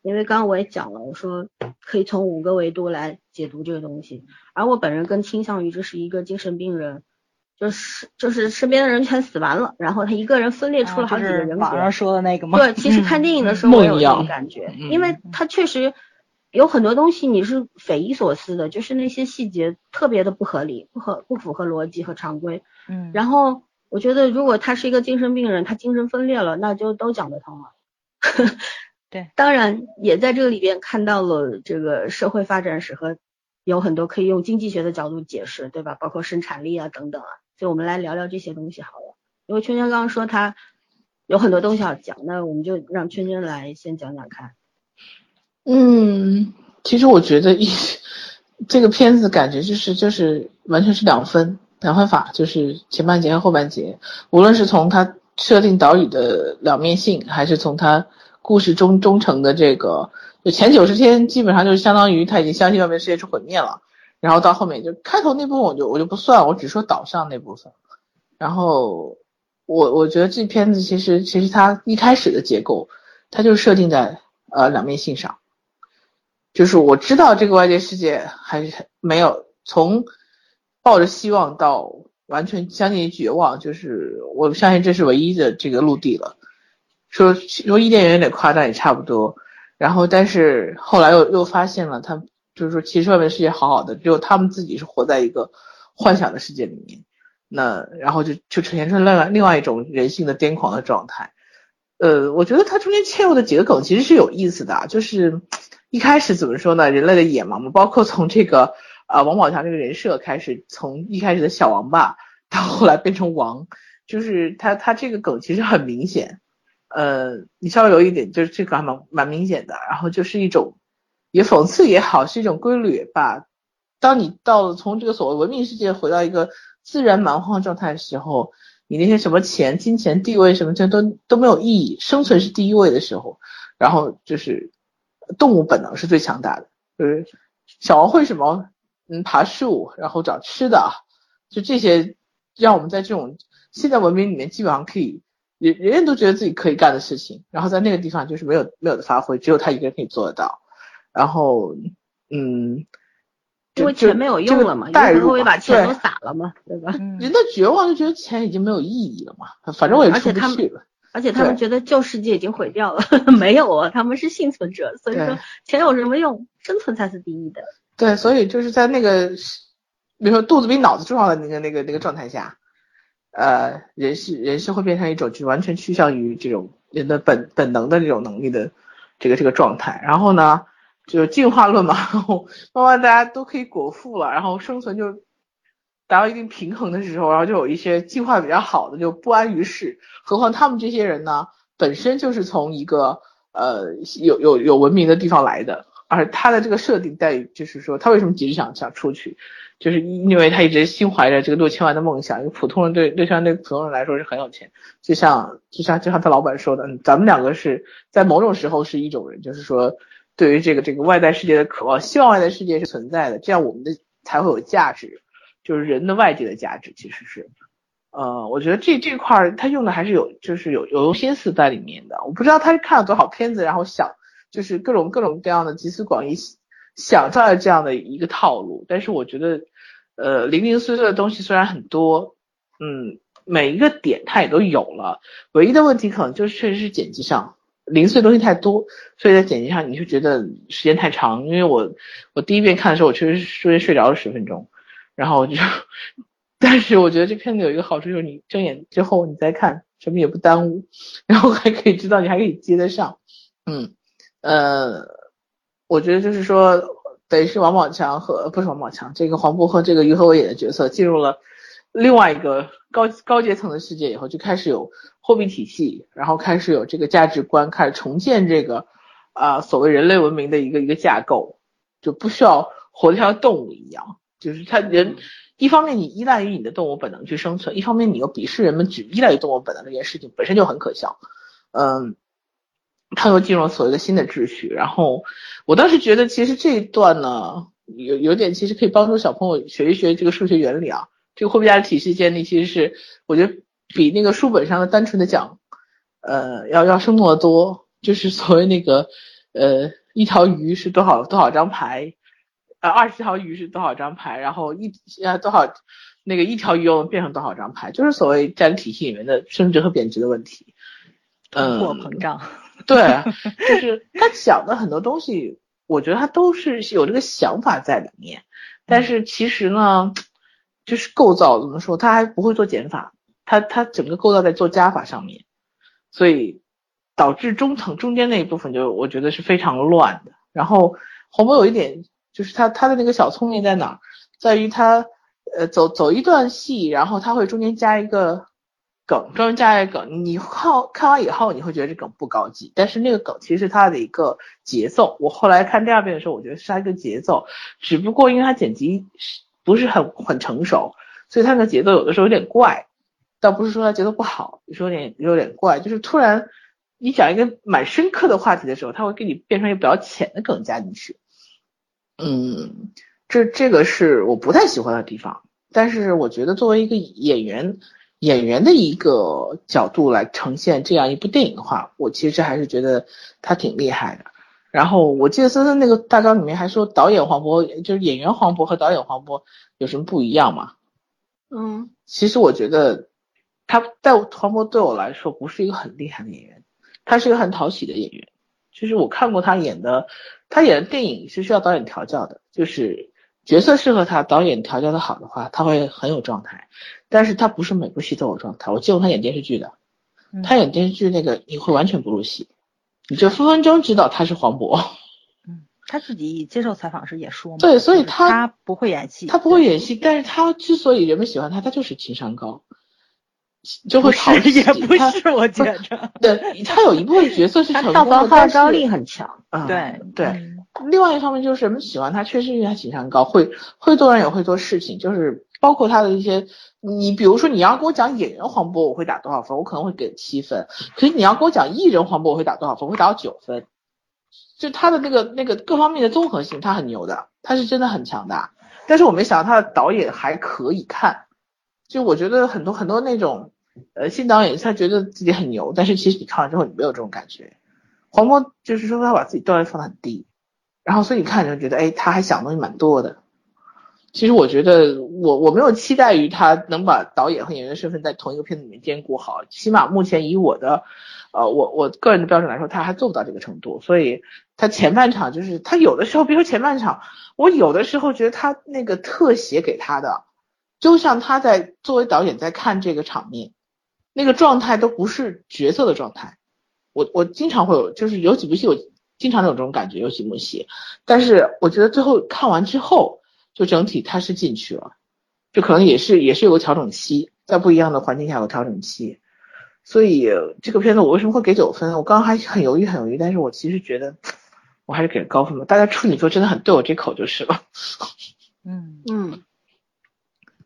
因为刚刚我也讲了，我说可以从五个维度来解读这个东西，而我本人更倾向于这是一个精神病人，就是就是身边的人全死完了，然后他一个人分裂出了好几个人格。网上说的那个吗？对，其实看电影的时候我有这种感觉，因为他确实有很多东西你是匪夷所思的，就是那些细节特别的不合理，不合不符合逻辑和常规。嗯。然后我觉得如果他是一个精神病人，他精神分裂了，那就都讲得通了。对，当然也在这个里边看到了这个社会发展史和有很多可以用经济学的角度解释，对吧？包括生产力啊等等啊，所以我们来聊聊这些东西好了。因为圈圈刚刚说他有很多东西要讲，那我们就让圈圈来先讲讲看。嗯，其实我觉得一这个片子感觉就是就是完全是两分两分法，就是前半节和后半节，无论是从他设定岛屿的两面性，还是从他。故事中忠诚的这个，就前九十天基本上就相当于他已经相信外面世界是毁灭了，然后到后面就开头那部分我就我就不算，我只说岛上那部分。然后我我觉得这片子其实其实它一开始的结构，它就设定在呃两面性上，就是我知道这个外界世界还是没有从抱着希望到完全相信绝望，就是我相信这是唯一的这个陆地了。说说伊甸园有点夸张，也差不多。然后，但是后来又又发现了，他就是说，其实外面世界好好的，只有他们自己是活在一个幻想的世界里面。那然后就就呈现出另外另外一种人性的癫狂的状态。呃，我觉得它中间切入的几个梗其实是有意思的，就是一开始怎么说呢？人类的野蛮嘛，包括从这个呃王宝强这个人设开始，从一开始的小王八到后来变成王，就是他他这个梗其实很明显。呃，你稍微有一点，就是这个还蛮蛮明显的，然后就是一种，也讽刺也好，是一种规律吧。当你到了从这个所谓文明世界回到一个自然蛮荒状态的时候，你那些什么钱、金钱、地位什么这都都没有意义，生存是第一位的时候，然后就是动物本能是最强大的，就是小王会什么，嗯，爬树，然后找吃的，就这些，让我们在这种现代文明里面基本上可以。人人人都觉得自己可以干的事情，然后在那个地方就是没有没有的发挥，只有他一个人可以做得到。然后，嗯，因为钱没有用了嘛，代入会把钱都撒了嘛，对吧？人的绝望就觉得钱已经没有意义了嘛，反正我也出不去了。而且他们觉得旧世界已经毁掉了，没有啊，他们是幸存者，所以说钱有什么用？生存才是第一的。对，所以就是在那个，比如说肚子比脑子重要的那个那个那个状态下。呃，人是人是会变成一种就完全趋向于这种人的本本能的这种能力的这个这个状态。然后呢，就进化论嘛，然后慢慢大家都可以果腹了，然后生存就达到一定平衡的时候，然后就有一些进化比较好的就不安于世。何况他们这些人呢，本身就是从一个呃有有有文明的地方来的，而他的这个设定在于就是说他为什么急着想想出去。就是因为他一直心怀着这个六千万的梦想，因为普通人对六千万对普通人来说是很有钱，就像就像就像他老板说的，咱们两个是在某种时候是一种人，就是说对于这个这个外在世界的渴望，希望外在世界是存在的，这样我们的才会有价值。就是人的外界的价值其实是，呃，我觉得这这块他用的还是有就是有有心思在里面的。我不知道他是看了多少片子，然后想就是各种各种各样的集思广益，想出来这样的一个套路。但是我觉得，呃，零零碎碎的东西虽然很多，嗯，每一个点它也都有了，唯一的问题可能就是确实是剪辑上。零碎东西太多，所以在剪辑上你就觉得时间太长。因为我我第一遍看的时候，我确实中间睡着了十分钟，然后就，但是我觉得这片子有一个好处，就是你睁眼之后你再看，什么也不耽误，然后还可以知道你还可以接得上。嗯，呃，我觉得就是说，等于是王宝强和不是王宝强，这个黄渤和这个于和伟演的角色进入了另外一个高高阶层的世界以后，就开始有。货币体系，然后开始有这个价值观，开始重建这个啊所谓人类文明的一个一个架构，就不需要活得像动物一样，就是他人一方面你依赖于你的动物本能去生存，一方面你又鄙视人们只依赖于动物本能这件事情本身就很可笑，嗯，他又进入了所谓的新的秩序，然后我当时觉得其实这一段呢有有点其实可以帮助小朋友学一学这个数学原理啊，这个货币价值体系建立其实是我觉得。比那个书本上的单纯的讲，呃，要要生动的多。就是所谓那个，呃，一条鱼是多少多少张牌，呃，二十条鱼是多少张牌，然后一呃多少那个一条鱼又能变成多少张牌，就是所谓价值体系里面的升值和贬值的问题。通货膨胀。对，就是他讲的很多东西，我觉得他都是有这个想法在里面，但是其实呢，就是构造怎么说，他还不会做减法。他他整个构造在做加法上面，所以导致中层中间那一部分就我觉得是非常乱的。然后红博有一点就是他他的那个小聪明在哪儿，在于他呃走走一段戏，然后他会中间加一个梗，专门加一个梗。你看看完以后你会觉得这梗不高级，但是那个梗其实是他的一个节奏。我后来看第二遍的时候，我觉得是他一个节奏，只不过因为他剪辑不是很很成熟，所以他的节奏有的时候有点怪。倒不是说他节奏不好，有点有点怪，就是突然你讲一个蛮深刻的话题的时候，他会给你变成一个比较浅的梗加进去。嗯，这这个是我不太喜欢的地方。但是我觉得作为一个演员演员的一个角度来呈现这样一部电影的话，我其实还是觉得他挺厉害的。然后我记得森森那个大纲里面还说导演黄渤就是演员黄渤和导演黄渤有什么不一样吗？嗯，其实我觉得。他在黄渤对我来说不是一个很厉害的演员，他是一个很讨喜的演员。就是我看过他演的，他演的电影是需要导演调教的，就是角色适合他，导演调教的好的话，他会很有状态。但是他不是每部戏都有状态。我见过他演电视剧的，他演电视剧那个你会完全不入戏，你就分分钟知道他是黄渤。嗯，他自己接受采访时也说嘛，对，所以他他不会演戏，他不会演戏，但是他之所以人们喜欢他，他就是情商高。就会讨也不是，我觉着。对他有一部分角色是成功的，号召力很强。嗯对对。另外一方面就是人们喜欢他，确实因为他情商高，会会做人也会做事情，就是包括他的一些。你比如说你要跟我讲演员黄渤，我会打多少分？我可能会给七分。可是你要跟我讲艺人黄渤，我会打多少分？我会打到九分。就他的那个那个各方面的综合性，他很牛的，他是真的很强大。但是我没想到他的导演还可以看。就我觉得很多很多那种，呃，新导演他觉得自己很牛，但是其实你看完之后你没有这种感觉。黄渤就是说他把自己段位放得很低，然后所以你看就觉得，哎，他还想东西蛮多的。其实我觉得我我没有期待于他能把导演和演员的身份在同一个片子里面兼顾好，起码目前以我的，呃，我我个人的标准来说，他还做不到这个程度。所以他前半场就是他有的时候，比如说前半场，我有的时候觉得他那个特写给他的。就像他在作为导演在看这个场面，那个状态都不是角色的状态。我我经常会有，就是有几部戏我经常有这种感觉，有几部戏。但是我觉得最后看完之后，就整体他是进去了，就可能也是也是有个调整期，在不一样的环境下有调整期。所以这个片子我为什么会给九分？我刚刚还很犹豫很犹豫，但是我其实觉得我还是给高分吧。大家处女座真的很对我这口就是了。嗯嗯。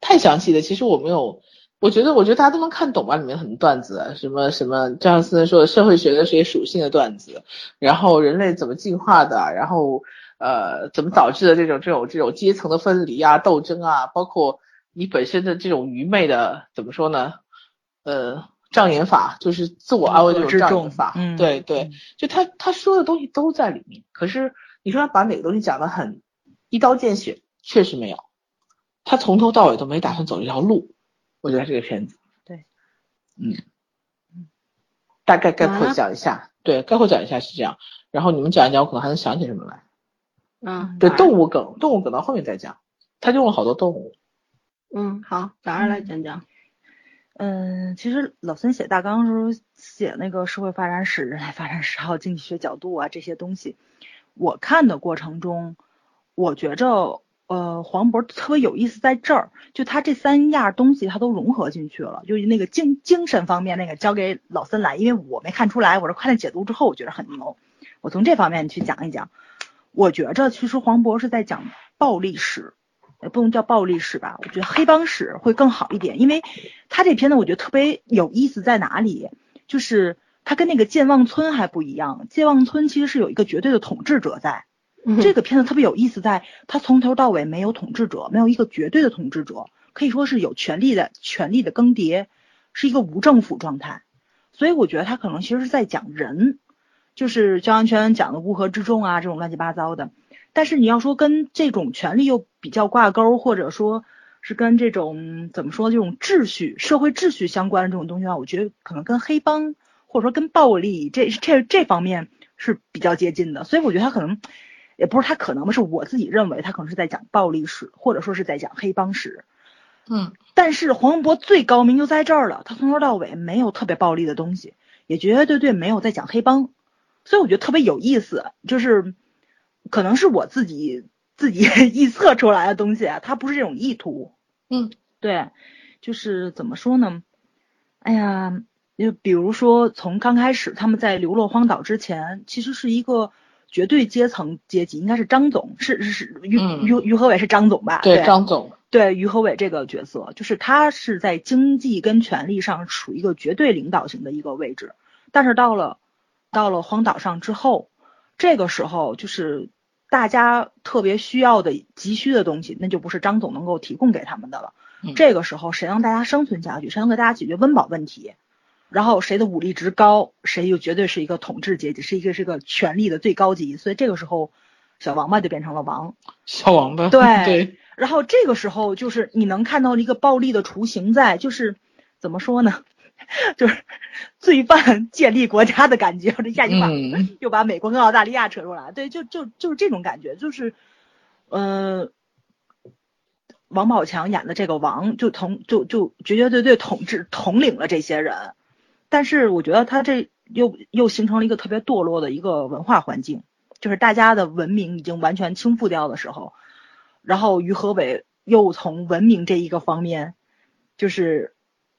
太详细的，其实我没有，我觉得，我觉得大家都能看懂吧，里面很多段子，什么什么，詹姆斯说社会学的这些属性的段子，然后人类怎么进化的，然后呃，怎么导致的这种这种这种阶层的分离啊、斗争啊，包括你本身的这种愚昧的怎么说呢？呃，障眼法就是自我安慰这种障眼法，嗯对对，就他他说的东西都在里面，可是你说他把哪个东西讲的很一刀见血，确实没有，他从头到尾都没打算走这条路，我觉得这个片子，对，嗯，大概概括讲一下，对，概括讲一下是这样，然后你们讲一讲，我可能还能想起什么来。嗯，对，动物梗，动物梗到后面再讲，他用了好多动物。嗯，好，早上来讲讲。嗯，其实老孙写大纲的时候写那个社会发展史、人类发展史还有经济学角度啊这些东西，我看的过程中，我觉着呃黄渤特别有意思在这儿，就他这三样东西他都融合进去了，就是那个精精神方面那个交给老森来，因为我没看出来，我是看了解读之后我觉得很牛，我从这方面去讲一讲。我觉着其实黄渤是在讲暴力史，也不能叫暴力史吧，我觉得黑帮史会更好一点，因为他这片子我觉得特别有意思在哪里，就是他跟那个健忘村还不一样，健忘村其实是有一个绝对的统治者在，这个片子特别有意思在，他从头到尾没有统治者，没有一个绝对的统治者，可以说是有权力的权力的更迭，是一个无政府状态，所以我觉得他可能其实是在讲人。就是焦安全讲的乌合之众啊，这种乱七八糟的。但是你要说跟这种权利又比较挂钩，或者说是跟这种怎么说这种秩序、社会秩序相关的这种东西的话，我觉得可能跟黑帮或者说跟暴力这这这方面是比较接近的。所以我觉得他可能也不是他可能吧，是我自己认为他可能是在讲暴力史，或者说是在讲黑帮史。嗯，但是黄渤最高明就在这儿了，他从头到尾没有特别暴力的东西，也绝绝对对没有在讲黑帮。所以我觉得特别有意思，就是可能是我自己自己 臆测出来的东西啊，它不是这种意图。嗯，对，就是怎么说呢？哎呀，就比如说从刚开始他们在流落荒岛之前，其实是一个绝对阶层阶级，应该是张总，是是是于嗯于于和伟是张总吧？对，张总，对于和伟这个角色，就是他是在经济跟权力上处于一个绝对领导型的一个位置，但是到了到了荒岛上之后，这个时候就是大家特别需要的急需的东西，那就不是张总能够提供给他们的了。嗯这个时候，谁让大家生存下去，谁能给大家解决温饱问题，然后谁的武力值高，谁就绝对是一个统治阶级，是一个是个权力的最高级。所以这个时候，小王八就变成了王。小王八，对 对，然后这个时候就是你能看到一个暴力的雏形在，就是怎么说呢，就是罪犯建立国家的感觉。这下句话嗯又把美国跟澳大利亚扯出来，对，就就就是这种感觉，就是，呃，王宝强演的这个王就统就就绝绝对对统治统领了这些人，但是我觉得他这又又形成了一个特别堕落的一个文化环境，就是大家的文明已经完全倾覆掉的时候，然后于和伟又从文明这一个方面，就是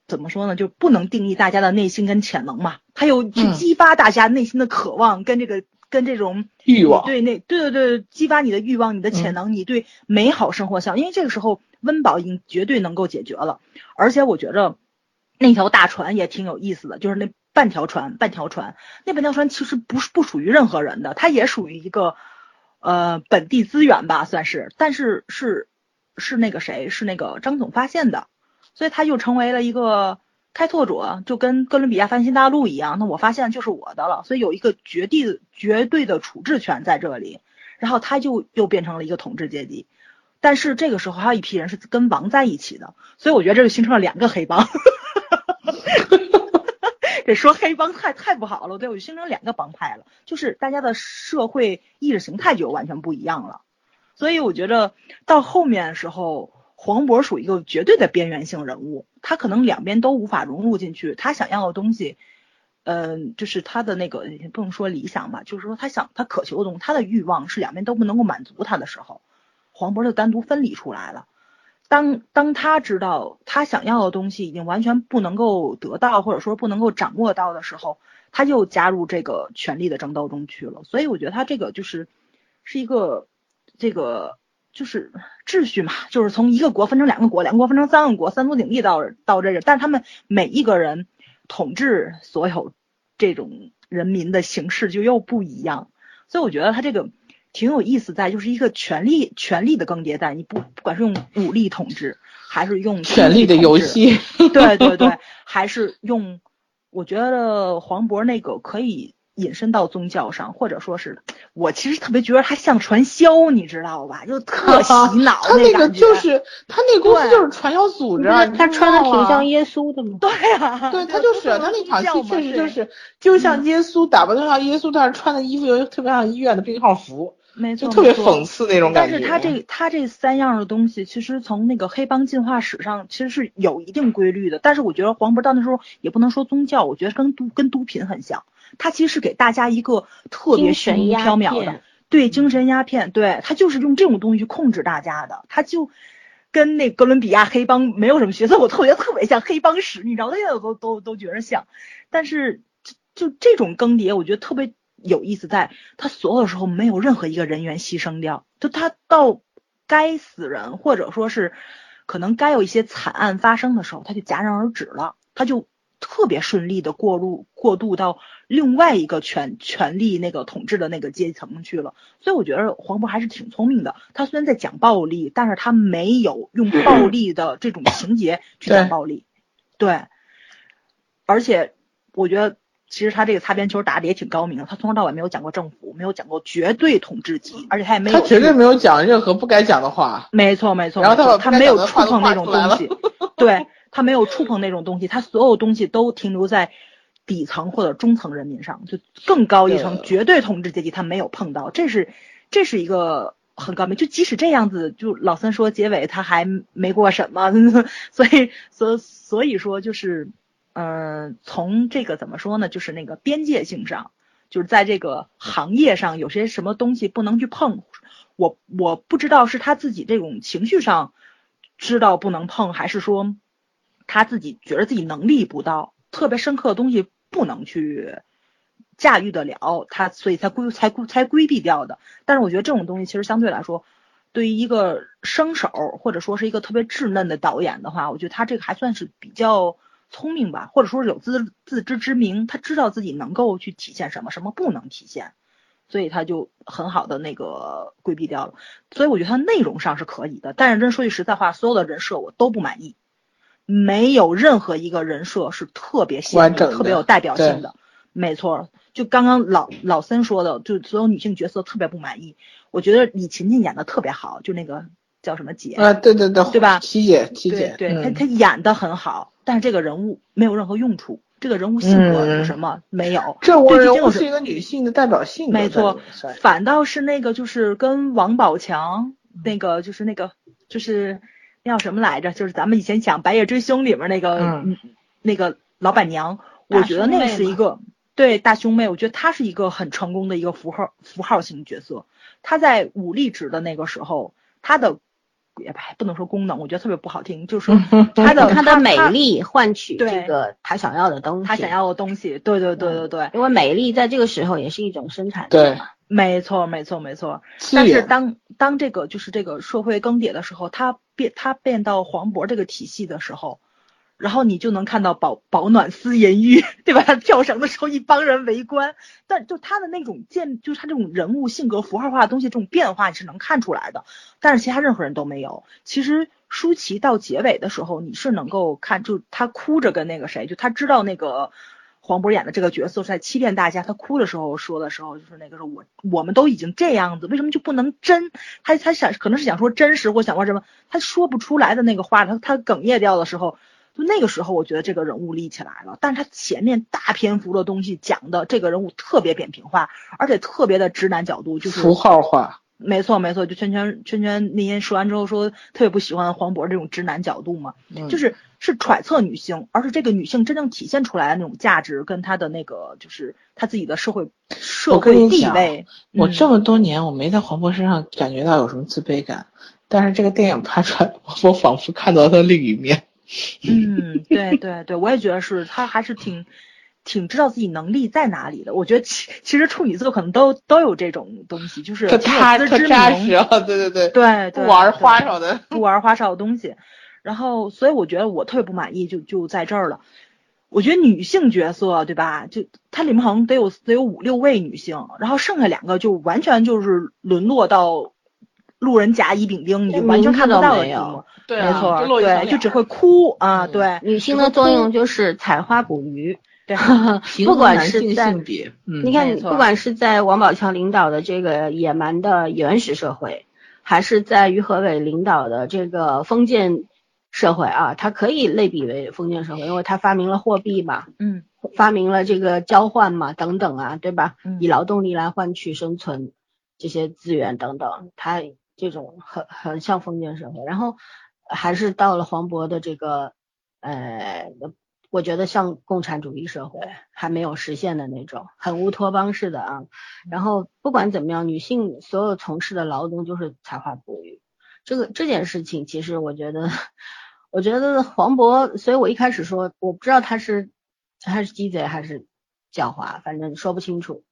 怎么说呢，就不能定义大家的内心跟潜能嘛，他又去嗯。激发大家内心的渴望跟这个跟这种欲望。对那对对对，激发你的欲望、你的潜能、你对美好生活想，因为这个时候温饱已经绝对能够解决了，而且我觉着那条大船也挺有意思的，就是那半条船，半条船，那半条船其实不是不属于任何人的，它也属于一个呃本地资源吧，算是，但是是是那个谁，是那个张总发现的，所以他就成为了一个开拓者，就跟哥伦比亚翻新大陆一样，那我发现就是我的了，所以有一个绝地绝对的处置权在这里，然后他就又变成了一个统治阶级。但是这个时候还有一批人是跟王在一起的，所以我觉得这就形成了两个黑帮。这说黑帮太太不好了，对，我就形成两个帮派了，就是大家的社会意识形态就完全不一样了。所以我觉得到后面的时候，黄渤属于一个绝对的边缘性人物，他可能两边都无法融入进去，他想要的东西，嗯、就是他的那个不能说理想吧，就是说他想他渴求的东西，他的欲望是两边都不能够满足他的时候，黄渤就单独分离出来了。当当他知道他想要的东西已经完全不能够得到，或者说不能够掌握到的时候，他又加入这个权力的争斗中去了。所以我觉得他这个就是是一个这个就是秩序嘛，就是从一个国分成两个国，两个国分成三个国，三足鼎立到到这个，但他们每一个人统治所有这种人民的形式就又不一样。所以我觉得他这个挺有意思在，就是一个权力权力的更迭在，你不不管是用武力统治，还是用权力的游戏，对对对，还是用，我觉得黄渤那个可以。引申到宗教上，或者说是我其实特别觉得他像传销，你知道吧？就特洗脑他那个就是他那公司就是传销组织，他穿的挺像耶稣的嘛？对呀，对他就是他那场戏确实就是就像耶稣打扮的像耶稣，但是穿的衣服又特别像医院的病号服，没错，就特别讽刺那种感觉。但是他这他这三样的东西，其实从那个黑帮进化史上其实是有一定规律的。但是我觉得黄渤到那时候也不能说宗教，我觉得跟毒跟毒品很像。他其实是给大家一个特别虚无缥缈的，对精神鸦片，对他就是用这种东西去控制大家的。他就跟那哥伦比亚黑帮没有什么角色，我特别特别像黑帮史，你知道，现在都都都觉得像。但是就这种更迭，我觉得特别有意思，在他所有的时候没有任何一个人员牺牲掉，就他到该死人或者说是可能该有一些惨案发生的时候，他就戛然而止了，他就。特别顺利的过路过渡到另外一个权权力那个统治的那个阶层去了，所以我觉得黄渤还是挺聪明的。他虽然在讲暴力，但是他没有用暴力的这种情节去讲暴力，对。而且我觉得其实他这个擦边球打的也挺高明的，他从头到尾没有讲过政府，没有讲过绝对统治级，而且他也没有他绝对没有讲任何不该讲的话。没错没错，然后他他没有触碰那种东西，对。他没有触碰那种东西，他所有东西都停留在底层或者中层人民上，就更高一层绝对统治阶级他没有碰到，这是这是一个很高明。就即使这样子，就老三说结尾他还没过审嘛，所以所所以说就是，嗯，从这个怎么说呢？就是那个边界性上，就是在这个行业上有些什么东西不能去碰，我我不知道是他自己这种情绪上知道不能碰，还是说。他自己觉得自己能力不到，特别深刻的东西不能去驾驭得了，他所以才规才规才规避掉的。但是我觉得这种东西其实相对来说，对于一个生手或者说是一个特别稚嫩的导演的话，我觉得他这个还算是比较聪明吧，或者说是有自自知之明，他知道自己能够去体现什么，什么不能体现，所以他就很好的那个规避掉了。所以我觉得他内容上是可以的，但是真说句实在话，所有的人设我都不满意。没有任何一个人设是特别鲜明、特别有代表性的。没错，就刚刚老老森说的，就所有女性角色特别不满意。我觉得李勤勤演的特别好，就那个叫什么姐啊，对对对，对吧？七姐，七姐，对她她演的很好，但是这个人物没有任何用处，这个人物性格是什么没有？这我人物是一个女性的代表性，没错，反倒是那个就是跟王宝强那个就是那个就是那。叫什么来着？就是咱们以前讲《白夜追凶》里面那个那个老板娘，我觉得那是一个对大胸妹，我觉得她是一个很成功的一个符号符号型角色。她在武力值的那个时候，她的也不能说功能，我觉得特别不好听，就是说她的它的美丽换取这个他想要的东西，他想要的东西，对对对对对，因为美丽在这个时候也是一种生产力嘛。没错，没错，没错。但是当当这个就是这个社会更迭的时候，他变他变到黄渤这个体系的时候，然后你就能看到保保暖思淫欲，对吧？他跳绳的时候一帮人围观，但就他的那种建，就是他这种人物性格符号化的东西，这种变化你是能看出来的。但是其他任何人都没有。其实舒淇到结尾的时候，你是能够看，就他哭着跟那个谁，就他知道那个。黄渤演的这个角色在欺骗大家，他哭的时候说的时候，就是那个时候我我们都已经这样子，为什么就不能真？他他想可能是想说真实或想说什么，他说不出来的那个话，他他哽咽掉的时候，就那个时候我觉得这个人物立起来了。但是他前面大篇幅的东西讲的这个人物特别扁平化，而且特别的直男角度，就是符号化。没错没错，就圈圈圈圈那天说完之后说特别不喜欢黄渤这种直男角度嘛，就是是揣测女性，而是这个女性真正体现出来的那种价值跟她的那个就是她自己的社会社会地位。我这么多年我没在黄渤身上感觉到有什么自卑感，但是这个电影拍出来，我仿佛看到他另一面。嗯，对对对，我也觉得是他还是挺。挺知道自己能力在哪里的，我觉得其其实处女座可能都都有这种东西，就是特踏特扎实啊，对对对，对不玩花哨的，不玩花哨的东西。然后，所以我觉得我特别不满意，就就在这儿了。我觉得女性角色对吧？就它里面好像得有得有五六位女性，然后剩下两个就完全就是沦落到路人甲乙丙丁，你就完全看不到的地步。对啊，没错，对，就只会哭啊，嗯对，女性的作用就是采花捕鱼，对，不管是在性别，嗯，你看，不管是在王宝强领导的这个野蛮的原始社会，还是在于和伟领导的这个封建社会啊，它可以类比为封建社会，因为他发明了货币嘛，嗯发明了这个交换嘛，等等啊，对吧？嗯以劳动力来换取生存这些资源等等，它这种很很像封建社会。然后还是到了黄渤的这个呃，我觉得像共产主义社会还没有实现的那种很乌托邦式的啊。然后不管怎么样，女性所有从事的劳动就是采花捕鱼，这个这件事情，其实我觉得，我觉得黄渤，所以我一开始说，我不知道他是他是鸡贼还是狡猾，反正说不清楚，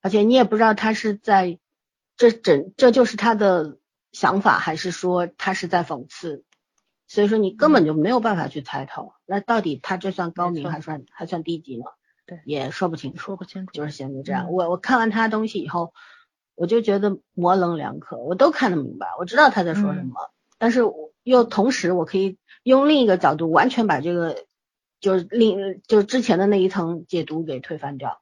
而且你也不知道他是在这整这就是他的想法，还是说他是在讽刺，所以说你根本就没有办法去猜透，那到底他这算高明还算还算低级呢？对。也说不清楚，说不清楚，就是现在这样。嗯。我我看完他的东西以后，我就觉得模棱两可，我都看得明白，我知道他在说什么，但是我又同时我可以用另一个角度完全把这个就是另就是之前的那一层解读给推翻掉，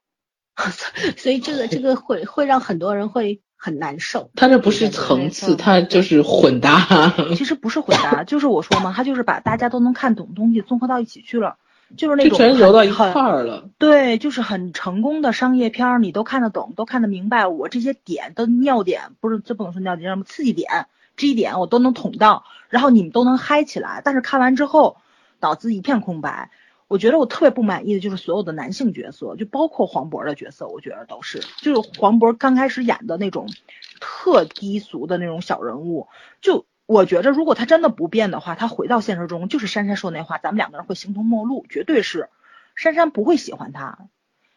所以这个这个会会让很多人会很难受。他这不是层次，错他就是混搭。其实不是混搭，就是我说嘛，他就是把大家都能看懂的东西综合到一起去了，就是那就种全揉到一块儿了。对，就是很成功的商业片儿，你都看得懂，都看得明白。我这些点的尿点，不是这不能说尿点，叫什么刺激点、G 点，我都能捅到，然后你们都能嗨起来。但是看完之后，脑子一片空白。我觉得我特别不满意的就是所有的男性角色，就包括黄渤的角色，我觉得都是，就是黄渤刚开始演的那种特低俗的那种小人物，就我觉着如果他真的不变的话，他回到现实中就是珊珊说那话，咱们两个人会形同陌路，绝对是。珊珊不会喜欢他。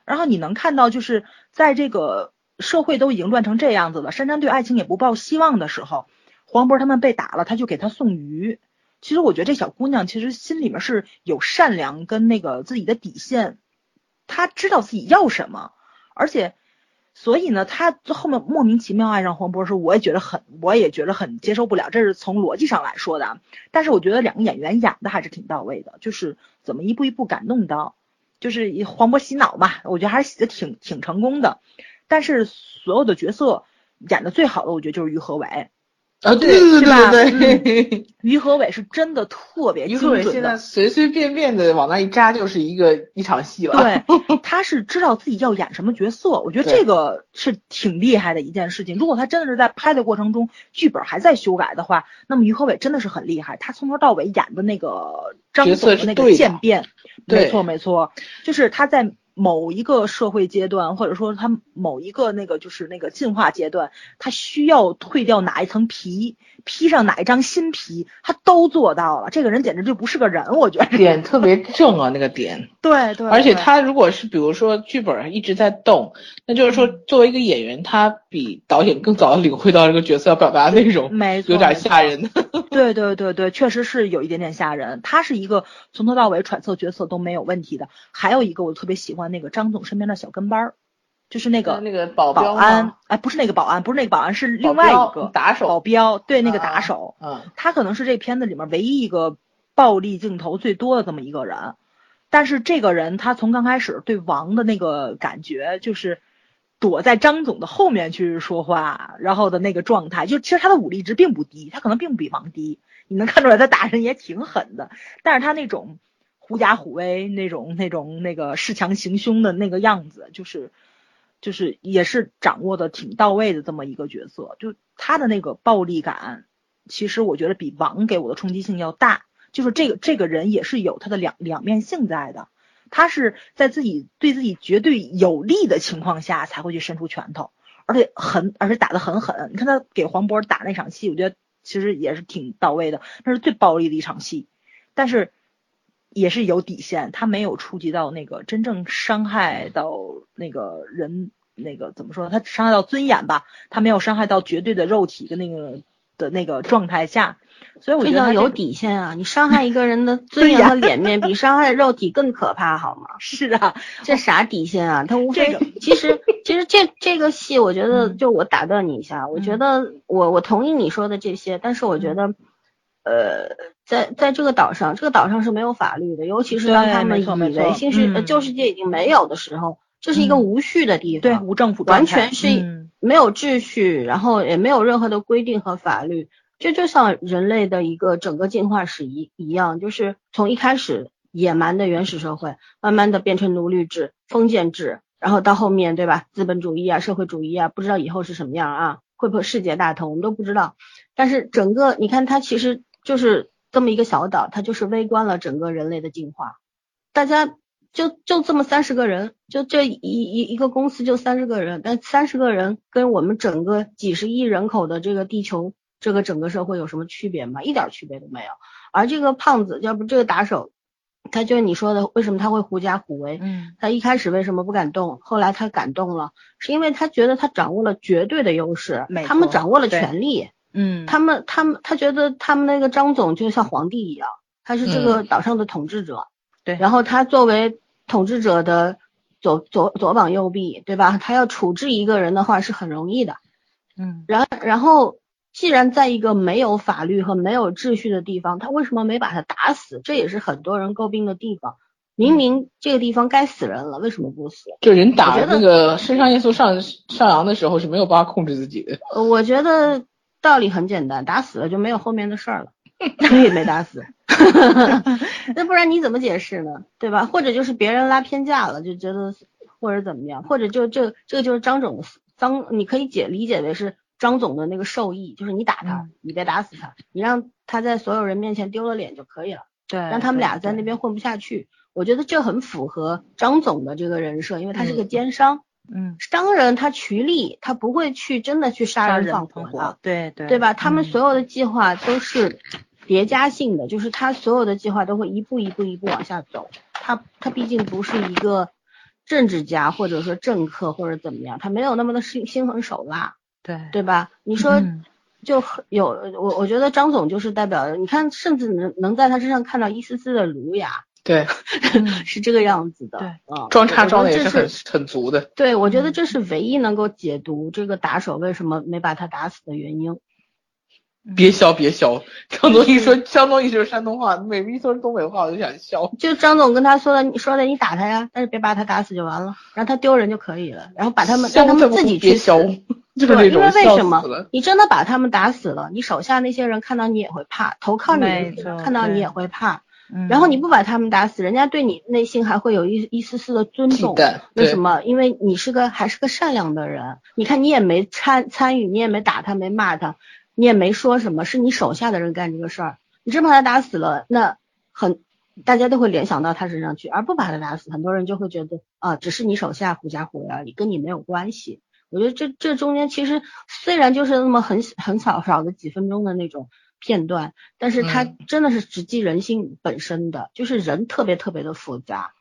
然后你能看到，就是在这个社会都已经乱成这样子了，珊珊对爱情也不抱希望的时候，黄渤他们被打了，他就给他送鱼。其实我觉得这小姑娘其实心里面是有善良跟那个自己的底线，她知道自己要什么，而且，所以呢，她后面莫名其妙爱上黄渤时，我也觉得很，我也觉得很接受不了，这是从逻辑上来说的。但是我觉得两个演员演的还是挺到位的，就是怎么一步一步感动到，就是黄渤洗脑嘛，我觉得还是洗的挺挺成功的。但是所有的角色演的最好的，我觉得就是于和伟。啊，对对对对对，于和伟是真的特别于和伟精准的，现在随随便便的往那一扎就是一个一场戏了。对，他是知道自己要演什么角色，我觉得这个是挺厉害的一件事情。如果他真的是在拍的过程中剧本还在修改的话，那么于和伟真的是很厉害。他从头到尾演的那个张角总的那个渐变，没错没错，就是他在某一个社会阶段，或者说他某一个那个就是那个进化阶段，他需要褪掉哪一层皮，披上哪一张新皮，他都做到了。这个人简直就不是个人，我觉得。点特别正啊，那个点。对对，而且他如果是比如说剧本一直在动，那就是说作为一个演员，他比导演更早地领会到这个角色要表达的内容，没错，有点吓人。对对对对，确实是有一点点吓人。他是一个从头到尾揣测角色都没有问题的。还有一个我特别喜欢那个张总身边的小跟班儿，就是那个那个保保安，哎，不是那个保安，不是那个保安，是另外一个打手保镖，对，那个打啊手，嗯，他可能是这片子里面唯一一个暴力镜头最多的这么一个人。但是这个人他从刚开始对王的那个感觉就是。躲在张总的后面去说话，然后的那个状态，就其实他的武力值并不低，他可能并不比王低，你能看出来他打人也挺狠的，但是他那种狐假虎威，那种那种那个恃强行凶的那个样子，就是就是也是掌握的挺到位的这么一个角色，就他的那个暴力感，其实我觉得比王给我的冲击性要大，就是这个这个人也是有他的两两面性在的。他是在自己对自己绝对有利的情况下才会去伸出拳头，而且很，而且打得很狠。你看他给黄渤打那场戏，我觉得其实也是挺到位的，那是最暴力的一场戏，但是也是有底线，他没有触及到那个真正伤害到那个人，那个怎么说？他伤害到尊严吧，他没有伤害到绝对的肉体的那个的那个状态下，所以我觉得有底线啊！你伤害一个人的 尊严和脸面，比伤害肉体更可怕，好吗？是啊，这啥底线啊？他无非这个其实其实这这个戏，我觉得嗯就我打断你一下，我觉得我我同意你说的这些，但是我觉得，呃，在在这个岛上，这个岛上是没有法律的，尤其是当他们以为新世旧世界已经没有的时候，这是一个嗯无序的地方对，无政府完全是嗯没有秩序，然后也没有任何的规定和法律。这就像人类的一个整个进化史一一样，就是从一开始野蛮的原始社会，慢慢的变成奴隶制、封建制，然后到后面对吧，资本主义啊、社会主义啊，不知道以后是什么样啊，会不会世界大同，我们都不知道。但是整个你看，它其实就是这么一个小岛，它就是微观了整个人类的进化。大家就就这么三十个人，就这一一一个公司就三十个人，但三十个人跟我们整个几十亿人口的这个地球这个整个社会有什么区别吗？一点区别都没有。而这个胖子，要不这个打手，他就是你说的，为什么他会狐假虎威？嗯他一开始为什么不敢动？后来他敢动了，是因为他觉得他掌握了绝对的优势，他们掌握了权力，嗯，他们他们他觉得他们那个张总就像皇帝一样，他是这个岛上的统治者，对然后他作为统治者的左左左膀右臂，对吧？他要处置一个人的话是很容易的，嗯然然后既然在一个没有法律和没有秩序的地方，他为什么没把他打死？这也是很多人诟病的地方。明明这个地方该死人了，为什么不死？就人打那个肾上腺素上上扬的时候是没有办法控制自己的。呃我觉得道理很简单，打死了就没有后面的事儿了，所以没打死。那不然你怎么解释呢？对吧？或者就是别人拉偏架了，就觉得或者怎么样，或者就这这个就是张总张，你可以解理解为是张总的那个授意，就是你打他，嗯你别打死他，你让他在所有人面前丢了脸就可以了，对，让他们俩在那边混不下去。我觉得这很符合张总的这个人设，因为他是个嗯奸商。嗯商人他趋利，他不会去真的去杀杀人人放放火的，对对对吧？他们嗯所有的计划都是叠加性的，就是他所有的计划都会一步一步一步往下走。他他毕竟不是一个政治家或者说政客或者怎么样，他没有那么的心心狠手辣，对对吧？你说嗯就很有我我觉得张总就是代表，你看甚至能能在他身上看到一丝丝的儒雅，对，嗯是这个样子的。对嗯，装叉装的也是很很足的。对，我觉得嗯这是唯一能够解读这个打手为什么没把他打死的原因。别笑别笑，张总一说张总一说山东话，每一说东北话我就想笑。就张总跟他说的，你说的你打他呀，但是别把他打死就完了，让他丢人就可以了，然后把他们让他们自己去死。对，因为为什么？你真的把他们打死了，你手下那些人看到你也会怕，投靠你看到你也会怕。嗯然后你不把他们打死，人家对你内心还会有一一丝丝的尊重。对为什么？因为你是个还是个善良的人，你看你也没参参与，你也没打他，没骂他，你也没说什么，是你手下的人干这个事儿，你真把他打死了，那很大家都会联想到他身上去，而不把他打死，很多人就会觉得啊，只是你手下狐假虎威而已，跟你没有关系。我觉得这这中间其实虽然就是那么很很少少的几分钟的那种片段，但是它嗯真的是直击人性本身的，就是人特别特别的复杂，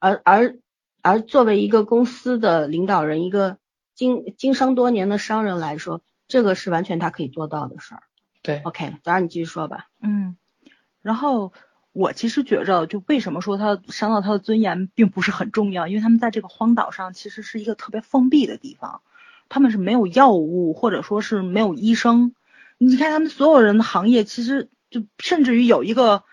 而而而作为一个公司的领导人，一个经经商多年的商人来说，这个是完全他可以做到的事儿。对，OK，早上你继续说吧。嗯，然后我其实觉着，就为什么说他伤到他的尊严并不是很重要，因为他们在这个荒岛上其实是一个特别封闭的地方，他们是没有药物或者说是没有医生。你看他们所有人的行业，其实就甚至于有一个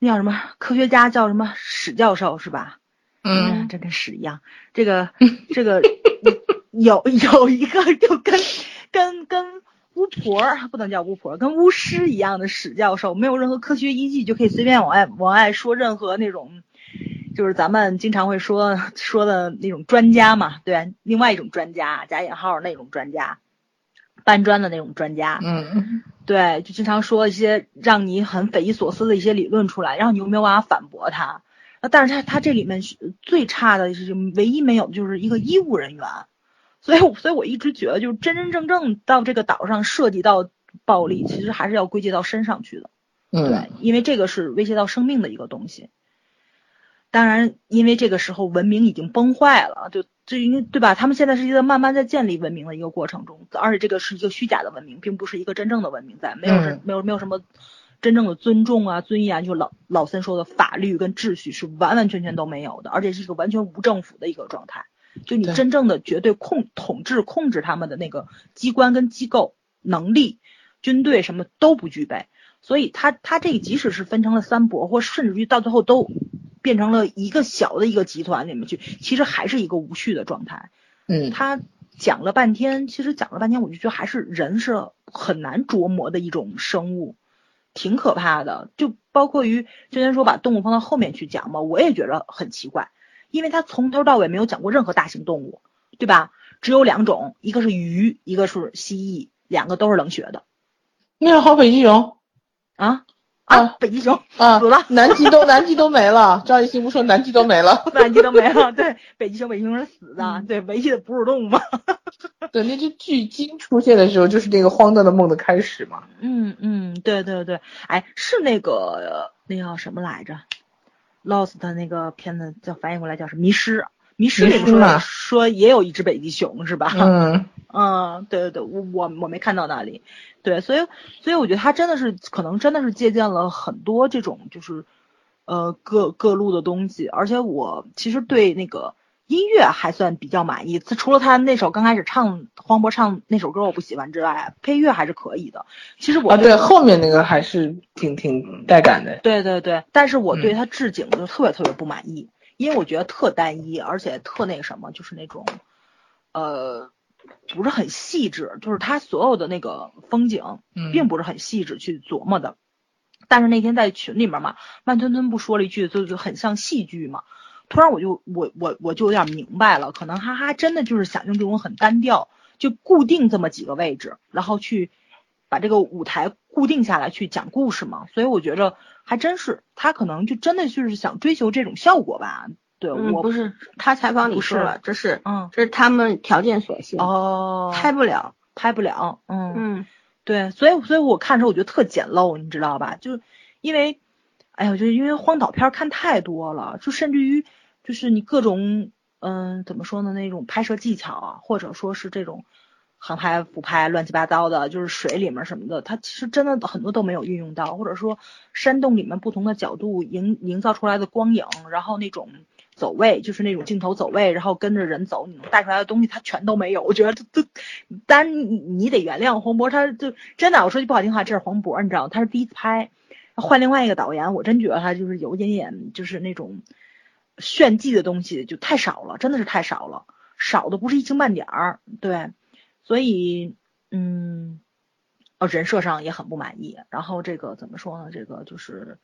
那叫什么科学家叫什么史教授是吧？嗯，这跟屎一样。这个 这个有有一个就跟跟跟巫婆儿不能叫巫婆，跟巫师一样的史教授，没有任何科学依据就可以随便往外往外说任何那种，就是咱们经常会说说的那种专家嘛，对，另外一种专家加引号那种专家，搬砖的那种专家，嗯，对，就经常说一些让你很匪夷所思的一些理论出来，然后你又没有办法反驳他。那但是他他这里面是最差的是唯一没有的就是一个医务人员，所以所以我一直觉得就是真真正正到这个岛上涉及到暴力，其实还是要归结到身上去的。嗯，对，因为这个是威胁到生命的一个东西。当然，因为这个时候文明已经崩坏了，就这应该对吧？他们现在是一个慢慢在建立文明的一个过程中，而且这个是一个虚假的文明，并不是一个真正的文明在，没有什嗯没有没有什么真正的尊重啊、尊严，就老老三说的法律跟秩序是完完全全都没有的，而且是一个完全无政府的一个状态。就你真正的绝对控统治控制他们的那个机关跟机构能力、军队什么都不具备，所以他他这个即使是分成了三国，或甚至于到最后都变成了一个小的一个集团里面去，其实还是一个无序的状态。嗯，他讲了半天，其实讲了半天，我就觉得还是人是很难琢磨的一种生物，挺可怕的。就包括于之前说把动物放到后面去讲嘛，我也觉得很奇怪，因为他从头到尾没有讲过任何大型动物，对吧？只有两种，一个是鱼，一个是蜥蜴，两个都是冷血的那个好北极熊啊啊啊！北极熊啊死了，南极都南极都没了，张艺兴不说南极都没了，南极都没了。对，北极熊，北极熊是死的，嗯对，唯一的哺乳动物嘛。对，那只巨鲸出现的时候，就是那个荒诞的梦的开始嘛。嗯嗯，对对对，哎，是那个那叫什么来着？Lost 的那个片子叫翻译过来叫什么？迷失。迷失说说也有一只北极熊是吧？嗯，嗯，对对对，我我我没看到那里。对，所以所以我觉得他真的是可能真的是借鉴了很多这种就是呃各各路的东西，而且我其实对那个音乐还算比较满意。他除了他那首刚开始唱黄渤唱那首歌我不喜欢之外，配乐还是可以的。其实我啊，对，后面那个还是挺挺带感的。对对对，但是我对嗯他置景就特别特别不满意，因为我觉得特单一，而且特那个什么，就是那种，呃，不是很细致，就是他所有的那个风景，嗯并不是很细致去琢磨的。但是那天在群里面嘛，慢吞吞不说了一句，就就很像戏剧嘛。突然我就我我我就有点明白了，可能哈哈真的就是想用这种很单调，就固定这么几个位置，然后去把这个舞台固定下来去讲故事嘛。所以我觉着还真是他可能就真的就是想追求这种效果吧。对、嗯，我不是他采访你说了，这是嗯这是他们条件所限，哦拍不了。拍不了，嗯嗯，对，所以所以我看的时候我觉得特简陋，你知道吧？就因为，哎呀，就是因为荒岛片儿看太多了，就甚至于就是你各种嗯怎么说呢那种拍摄技巧啊，或者说是这种航拍、俯拍乱七八糟的，就是水里面什么的，它其实真的很多都没有运用到，或者说山洞里面不同的角度营营造出来的光影，然后那种。走位就是那种镜头走位，然后跟着人走，你能带出来的东西它全都没有。我觉得这这，当然你你得原谅黄渤，他就真的我说句不好听话，这是黄渤，你知道吗？他是第一次拍，换另外一个导演，我真觉得他就是有一点点就是那种炫技的东西就太少了，真的是太少了，少的不是一星半点儿。对，所以嗯，呃，人设上也很不满意。然后这个怎么说呢？这个就是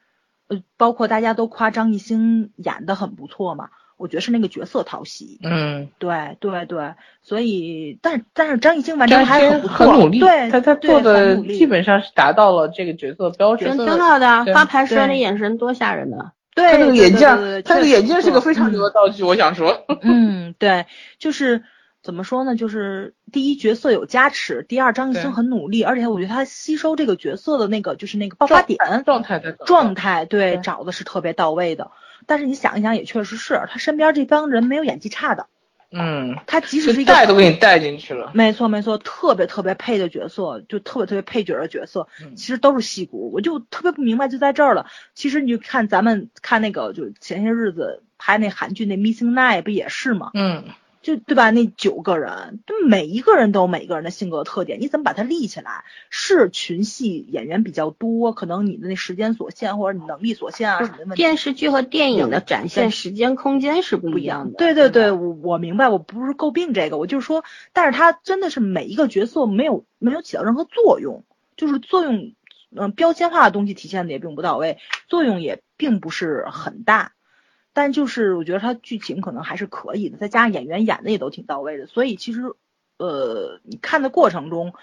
呃，包括大家都夸张艺兴演的很不错嘛，我觉得是那个角色讨喜。嗯，对对对，所以但但是张艺兴完成还很不错，很努力，对他他做的基本上是达到了这个角色标准。挺挺好的，发牌时那眼神多吓人的。对他那个眼镜他那个眼镜是个非常牛的道具，我想说。嗯，对，就是怎么说呢？就是第一角色有加持，第二张艺兴很努力，而且我觉得他吸收这个角色的那个就是那个爆发点状态的状态，对，对找的是特别到位的。但是你想一想，也确实是他身边这帮人没有演技差的，嗯，他即使是一个带都给你带进去了。没错没错，特别特别配的角色，就特别特别配角的角色，嗯其实都是戏骨。我就特别不明白，就在这儿了。其实你就看咱们看那个，就前些日子拍那韩剧那《Missing Nine》不也是吗？嗯，就对吧？那九个人，就每一个人都有每个人的性格特点，你怎么把它立起来？是群戏演员比较多，可能你的那时间所限或者你能力所限啊什么的问题。电视剧和电影的展现时间空间是不不一样的。对对对，我我明白，我不是诟病这个，我就是说，但是他真的是每一个角色没有没有起到任何作用，就是作用，嗯、标签化的东西体现的也并不到位，作用也并不是很大。但就是我觉得他剧情可能还是可以的，再加上演员演的也都挺到位的，所以其实呃，你看的过程中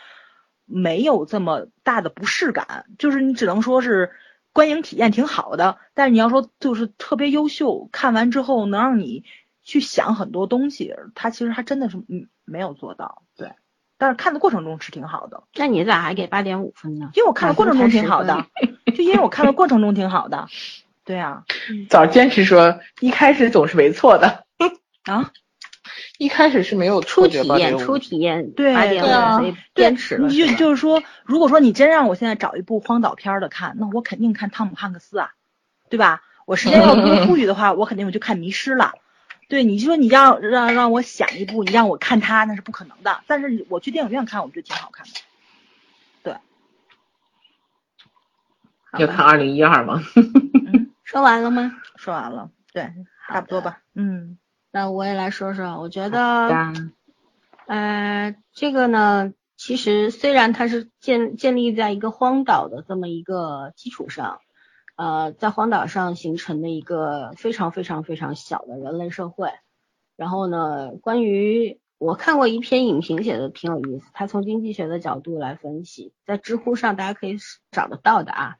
没有这么大的不适感，就是你只能说是观影体验挺好的，但是你要说就是特别优秀，看完之后能让你去想很多东西，他其实还真的是嗯没有做到，对。但是看的过程中是挺好的，那你咋还给八点五分呢？因为我看的过程中挺好的，就因为我看的过程中挺好的，对啊，早坚持说一开始总是没错的。啊，一开始是没有初挫折体验，吧初体验对八点对啊五，所以对坚持了。你就就是说，如果说你真让我现在找一部荒岛片儿的看，那我肯定看汤姆汉克斯啊，对吧？我时间富裕的话，我肯定我就看迷失了。对，你说你让让让我想一部，你让我看它，那是不可能的。但是我去电影院看，我觉得挺好看的。对要看二零一二吗？嗯，说完了吗？说完了，对，差不多吧。嗯那我也来说说，我觉得，呃，这个呢，其实虽然它是建建立在一个荒岛的这么一个基础上，呃，在荒岛上形成的一个非常非常非常小的人类社会。然后呢，关于我看过一篇影评写的挺有意思，他从经济学的角度来分析，在知乎上大家可以找得到的啊，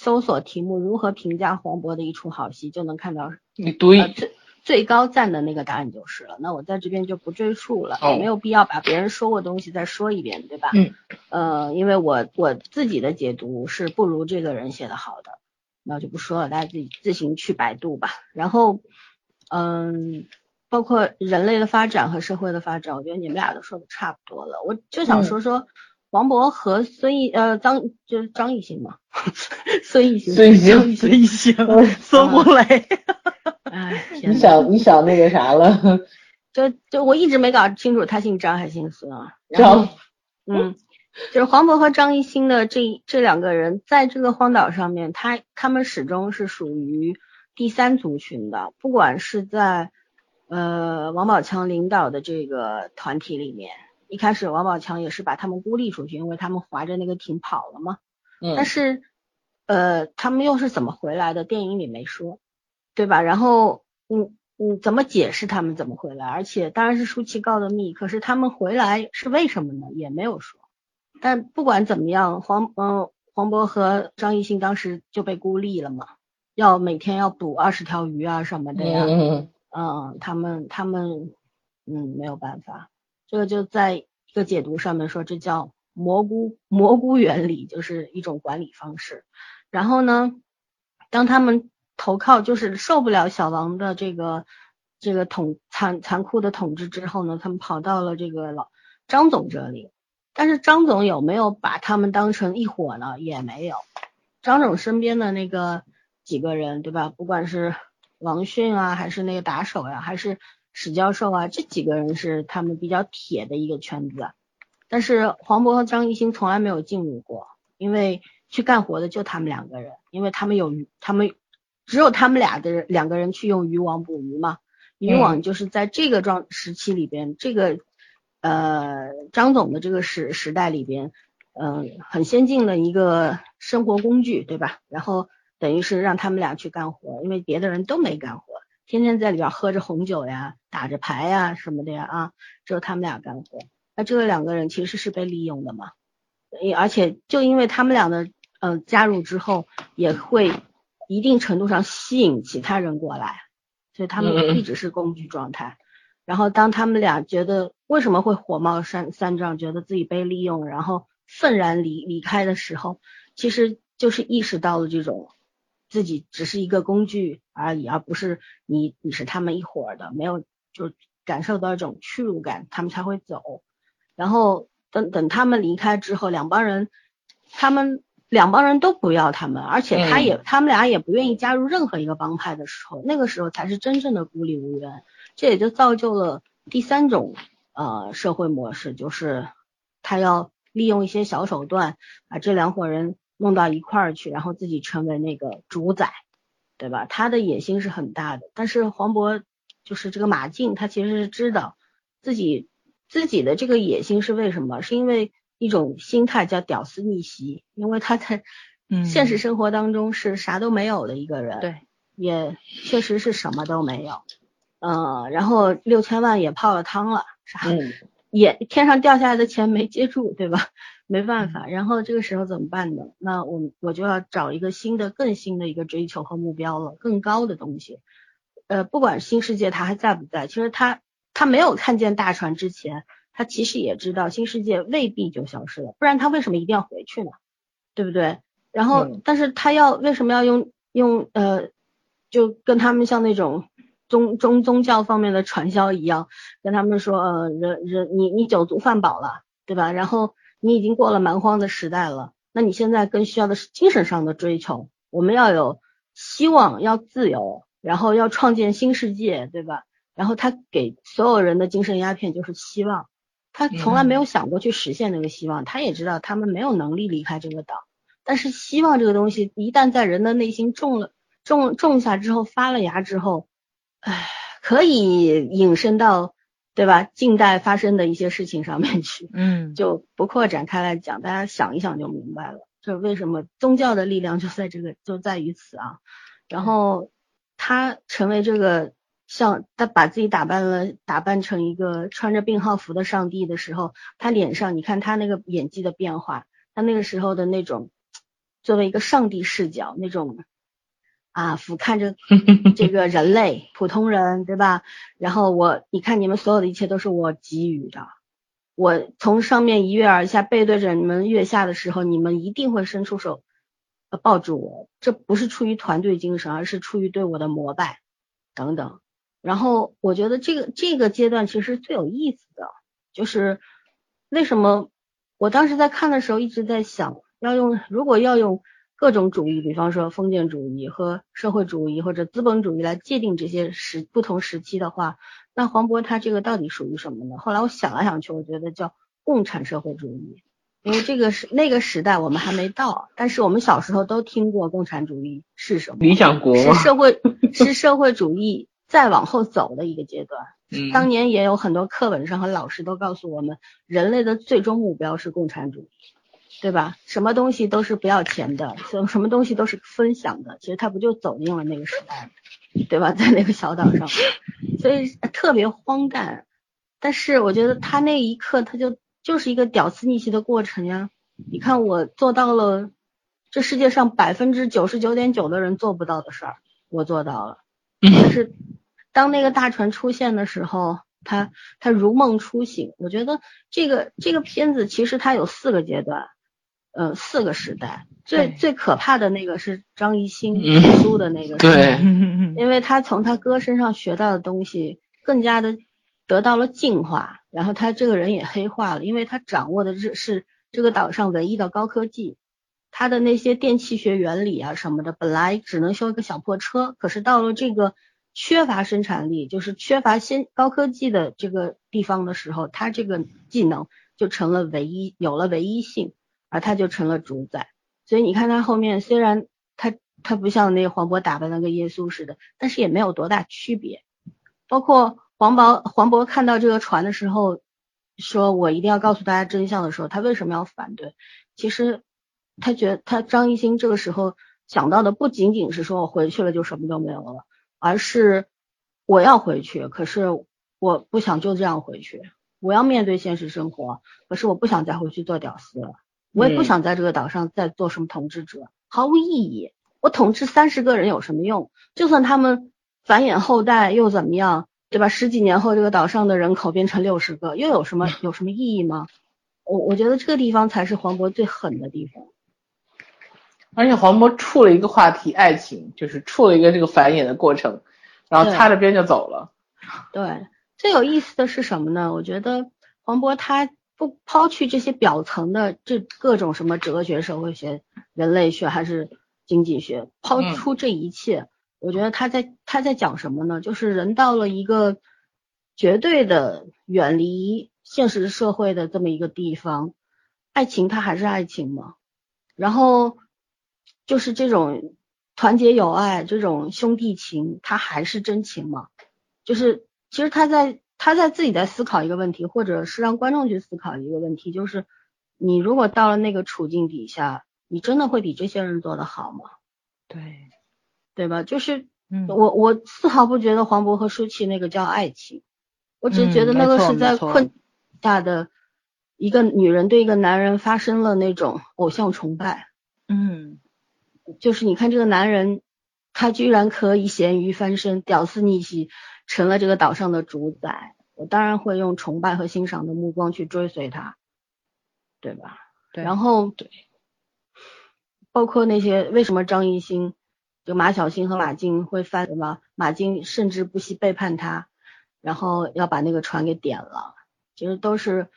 搜索题目如何评价黄渤的一出好戏，就能看到一呃最最高赞的那个答案就是了。那我在这边就不赘述了，哦也没有必要把别人说过的东西再说一遍，对吧？嗯。呃，因为我我自己的解读是不如这个人写的好的，那就不说了，大家自己自行去百度吧。然后，嗯，包括人类的发展和社会的发展，我觉得你们俩都说的差不多了。我就想说说王勃和孙艺呃张就是张艺兴嘛，孙艺兴，孙艺兴孙艺兴、嗯孙红雷，哎，天哪你想你想那个啥了？就就我一直没搞清楚他姓张还姓孙啊。然后张嗯，就是黄渤和张艺兴的这这两个人，在这个荒岛上面，他他们始终是属于第三族群的，不管是在呃王宝强领导的这个团体里面，一开始王宝强也是把他们孤立出去，因为他们划着那个艇跑了嘛。嗯但是呃，他们又是怎么回来的？电影里没说，对吧？然后嗯嗯，怎么解释他们怎么回来？而且当然是舒淇告的密，可是他们回来是为什么呢？也没有说。但不管怎么样，黄嗯、黄渤和张艺兴当时就被孤立了嘛，要每天要捕二十条鱼啊什么的呀。嗯嗯，他们他们嗯没有办法，这个就在一个解读上面说，这叫蘑菇蘑菇原理，就是一种管理方式。然后呢，当他们投靠就是受不了小王的这个这个统残残酷的统治之后呢，他们跑到了这个老张总这里。但是张总有没有把他们当成一伙呢？也没有。张总身边的那个几个人，对吧？不管是王迅啊，还是那个打手呀、还是史教授啊，这几个人是他们比较铁的一个圈子。但是黄渤和张艺兴从来没有进入过，因为去干活的就他们两个人，因为他们有鱼，他们只有他们俩的人两个人去用渔网捕鱼嘛。渔网就是在这个状时期里边，这个呃张总的这个时时代里边，嗯、很先进的一个生活工具，对吧？然后等于是让他们俩去干活，因为别的人都没干活，天天在里边喝着红酒呀、打着牌呀什么的呀啊，只有他们俩干活。那这两个人其实是被利用的嘛，也而且就因为他们俩的嗯、呃加入之后，也会一定程度上吸引其他人过来，所以他嗯们一直是工具状态。然后当他们俩觉得为什么会火冒三三丈，觉得自己被利用，然后愤然离离开的时候，其实就是意识到了这种自己只是一个工具而已，而不是你你是他们一伙儿的，没有就感受到一种屈辱感，他们才会走。然后等等他们离开之后，两帮人，他们两帮人都不要他们，而且他也、他们俩也不愿意加入任何一个帮派的时候，那个时候才是真正的孤立无援。这也就造就了第三种呃社会模式，就是他要利用一些小手段把这两伙人弄到一块儿去，然后自己成为那个主宰，对吧？他的野心是很大的，但是黄渤就是这个马竞，他其实是知道自己自己的这个野心是为什么，是因为一种心态叫屌丝逆袭，因为他在嗯。现实生活当中是啥都没有的一个人，对，也确实是什么都没有，嗯、然后六千万也泡了汤了，啥、嗯。也天上掉下来的钱没接住，对吧？没办法，然后这个时候怎么办呢？那我我就要找一个新的、更新的一个追求和目标了，更高的东西。呃，不管新世界它还在不在，其实他他没有看见大船之前，他其实也知道新世界未必就消失了，不然他为什么一定要回去呢？对不对？然后，嗯但是他要为什么要用用呃，就跟他们像那种宗宗宗教方面的传销一样，跟他们说，呃，人人你你酒足饭饱了，对吧？然后你已经过了蛮荒的时代了，那你现在更需要的是精神上的追求。我们要有希望，要自由，然后要创建新世界，对吧？然后他给所有人的精神鸦片就是希望，他从来没有想过去实现那个希望，他也知道他们没有能力离开这个岛，但是希望这个东西一旦在人的内心种了种种下之后发了芽之后，唉，可以引申到对吧？近代发生的一些事情上面去，嗯就不扩展开来讲，大家想一想就明白了。就为什么宗教的力量就在这个就在于此啊。然后他成为这个像他把自己打扮了，打扮成一个穿着病号服的上帝的时候，他脸上你看他那个演技的变化，他那个时候的那种作为一个上帝视角那种啊俯瞰着 这个人类普通人，对吧？然后我你看你们所有的一切都是我给予的。我从上面一跃而下，背对着你们跃下的时候，你们一定会伸出手，呃，抱住我。这不是出于团队精神，而是出于对我的膜拜等等。然后我觉得这个这个阶段其实最有意思的，就是为什么我当时在看的时候一直在想，要用如果要用各种主义，比方说封建主义和社会主义或者资本主义来界定这些时不同时期的话，那黄渤他这个到底属于什么呢？后来我想来想去，我觉得叫共产社会主义，因为这个是那个时代我们还没到，但是我们小时候都听过共产主义是什么，理想国是，社会 是社会主义再往后走的一个阶段。嗯，当年也有很多课本上和老师都告诉我们，人类的最终目标是共产主义，对吧？什么东西都是不要钱的，什什么东西都是分享的，其实他不就走进了那个时代吗，对吧？在那个小岛上，所以特别荒诞。但是我觉得他那一刻，他就就是一个屌丝逆袭的过程呀。你看我做到了，这世界上百分之九十九点九的人做不到的事儿，我做到了。但是当那个大船出现的时候，他他如梦初醒。我觉得这个这个片子其实它有四个阶段，呃，四个时代。最最可怕的那个是张艺兴嗯。复苏的那个时代，对，因为他从他哥身上学到的东西更加的得到了进化，然后他这个人也黑化了，因为他掌握的是是这个岛上唯一的高科技，他的那些电气学原理啊什么的，本来只能修一个小破车，可是到了这个缺乏生产力，就是缺乏先高科技的这个地方的时候，他这个技能就成了唯一，有了唯一性，而他就成了主宰。所以你看他后面虽然他他不像那黄渤打扮的跟耶稣似的，但是也没有多大区别。包括黄渤黄渤看到这个船的时候，说我一定要告诉大家真相的时候，他为什么要反对？其实他觉得他张艺兴这个时候想到的不仅仅是说我回去了就什么都没有了，而是我要回去，可是我不想就这样回去，我要面对现实生活，可是我不想再回去做屌丝了。我也不嗯想在这个岛上再做什么统治者，毫无意义。我统治三十个人有什么用？就算他们繁衍后代又怎么样，对吧？十几年后这个岛上的人口变成六十个，又有什么有什么意义吗？我我觉得这个地方才是黄渤最狠的地方。而且黄渤触了一个话题，爱情，就是触了一个这个繁衍的过程，然后擦着边就走了。对，最有意思的是什么呢？我觉得黄渤他不抛去这些表层的这各种什么哲学、社会学、人类学还是经济学，抛嗯出这一切，我觉得他在他在讲什么呢？就是人到了一个绝对的远离现实社会的这么一个地方，爱情它还是爱情吗？然后就是这种团结友爱、这种兄弟情，它还是真情吗？就是其实他在他在自己在思考一个问题，或者是让观众去思考一个问题，就是你如果到了那个处境底下，你真的会比这些人做得好吗？对，对吧？就是嗯，我我丝毫不觉得黄渤和舒淇那个叫爱情，我只是觉得那个是在困下的一个女人对一个男人发生了那种偶像崇拜。嗯就是你看这个男人，他居然可以咸鱼翻身，屌丝逆袭，成了这个岛上的主宰。我当然会用崇拜和欣赏的目光去追随他，对吧？对，然后对，包括那些为什么张艺兴就马小星和马静会翻什么？马静甚至不惜背叛他，然后要把那个船给点了。其实都是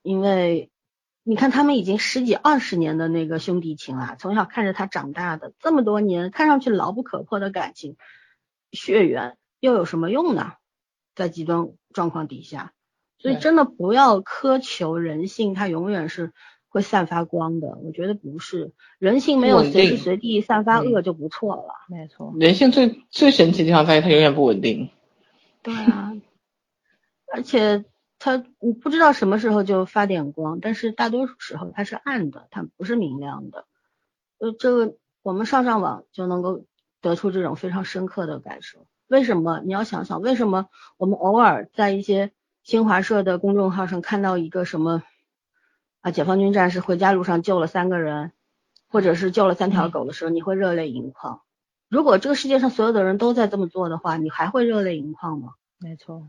因为，你看他们已经十几二十年的那个兄弟情啊，从小看着他长大的，这么多年看上去牢不可破的感情，血缘又有什么用呢？在极端状况底下，所以真的不要苛求人性，它永远是会散发光的。我觉得不是，人性没有随时随地散发嗯恶就不错了。没错，人性最最神奇的地方在于它永远不稳定。对啊，而且它你不知道什么时候就发点光，但是大多数时候它是暗的，它不是明亮的。呃，这个我们上上网就能够得出这种非常深刻的感受。为什么？你要想想，为什么我们偶尔在一些新华社的公众号上看到一个什么啊，解放军战士回家路上救了三个人，或者是救了三条狗的时候，你会热泪盈眶。如果这个世界上所有的人都在这么做的话，你还会热泪盈眶吗？没错，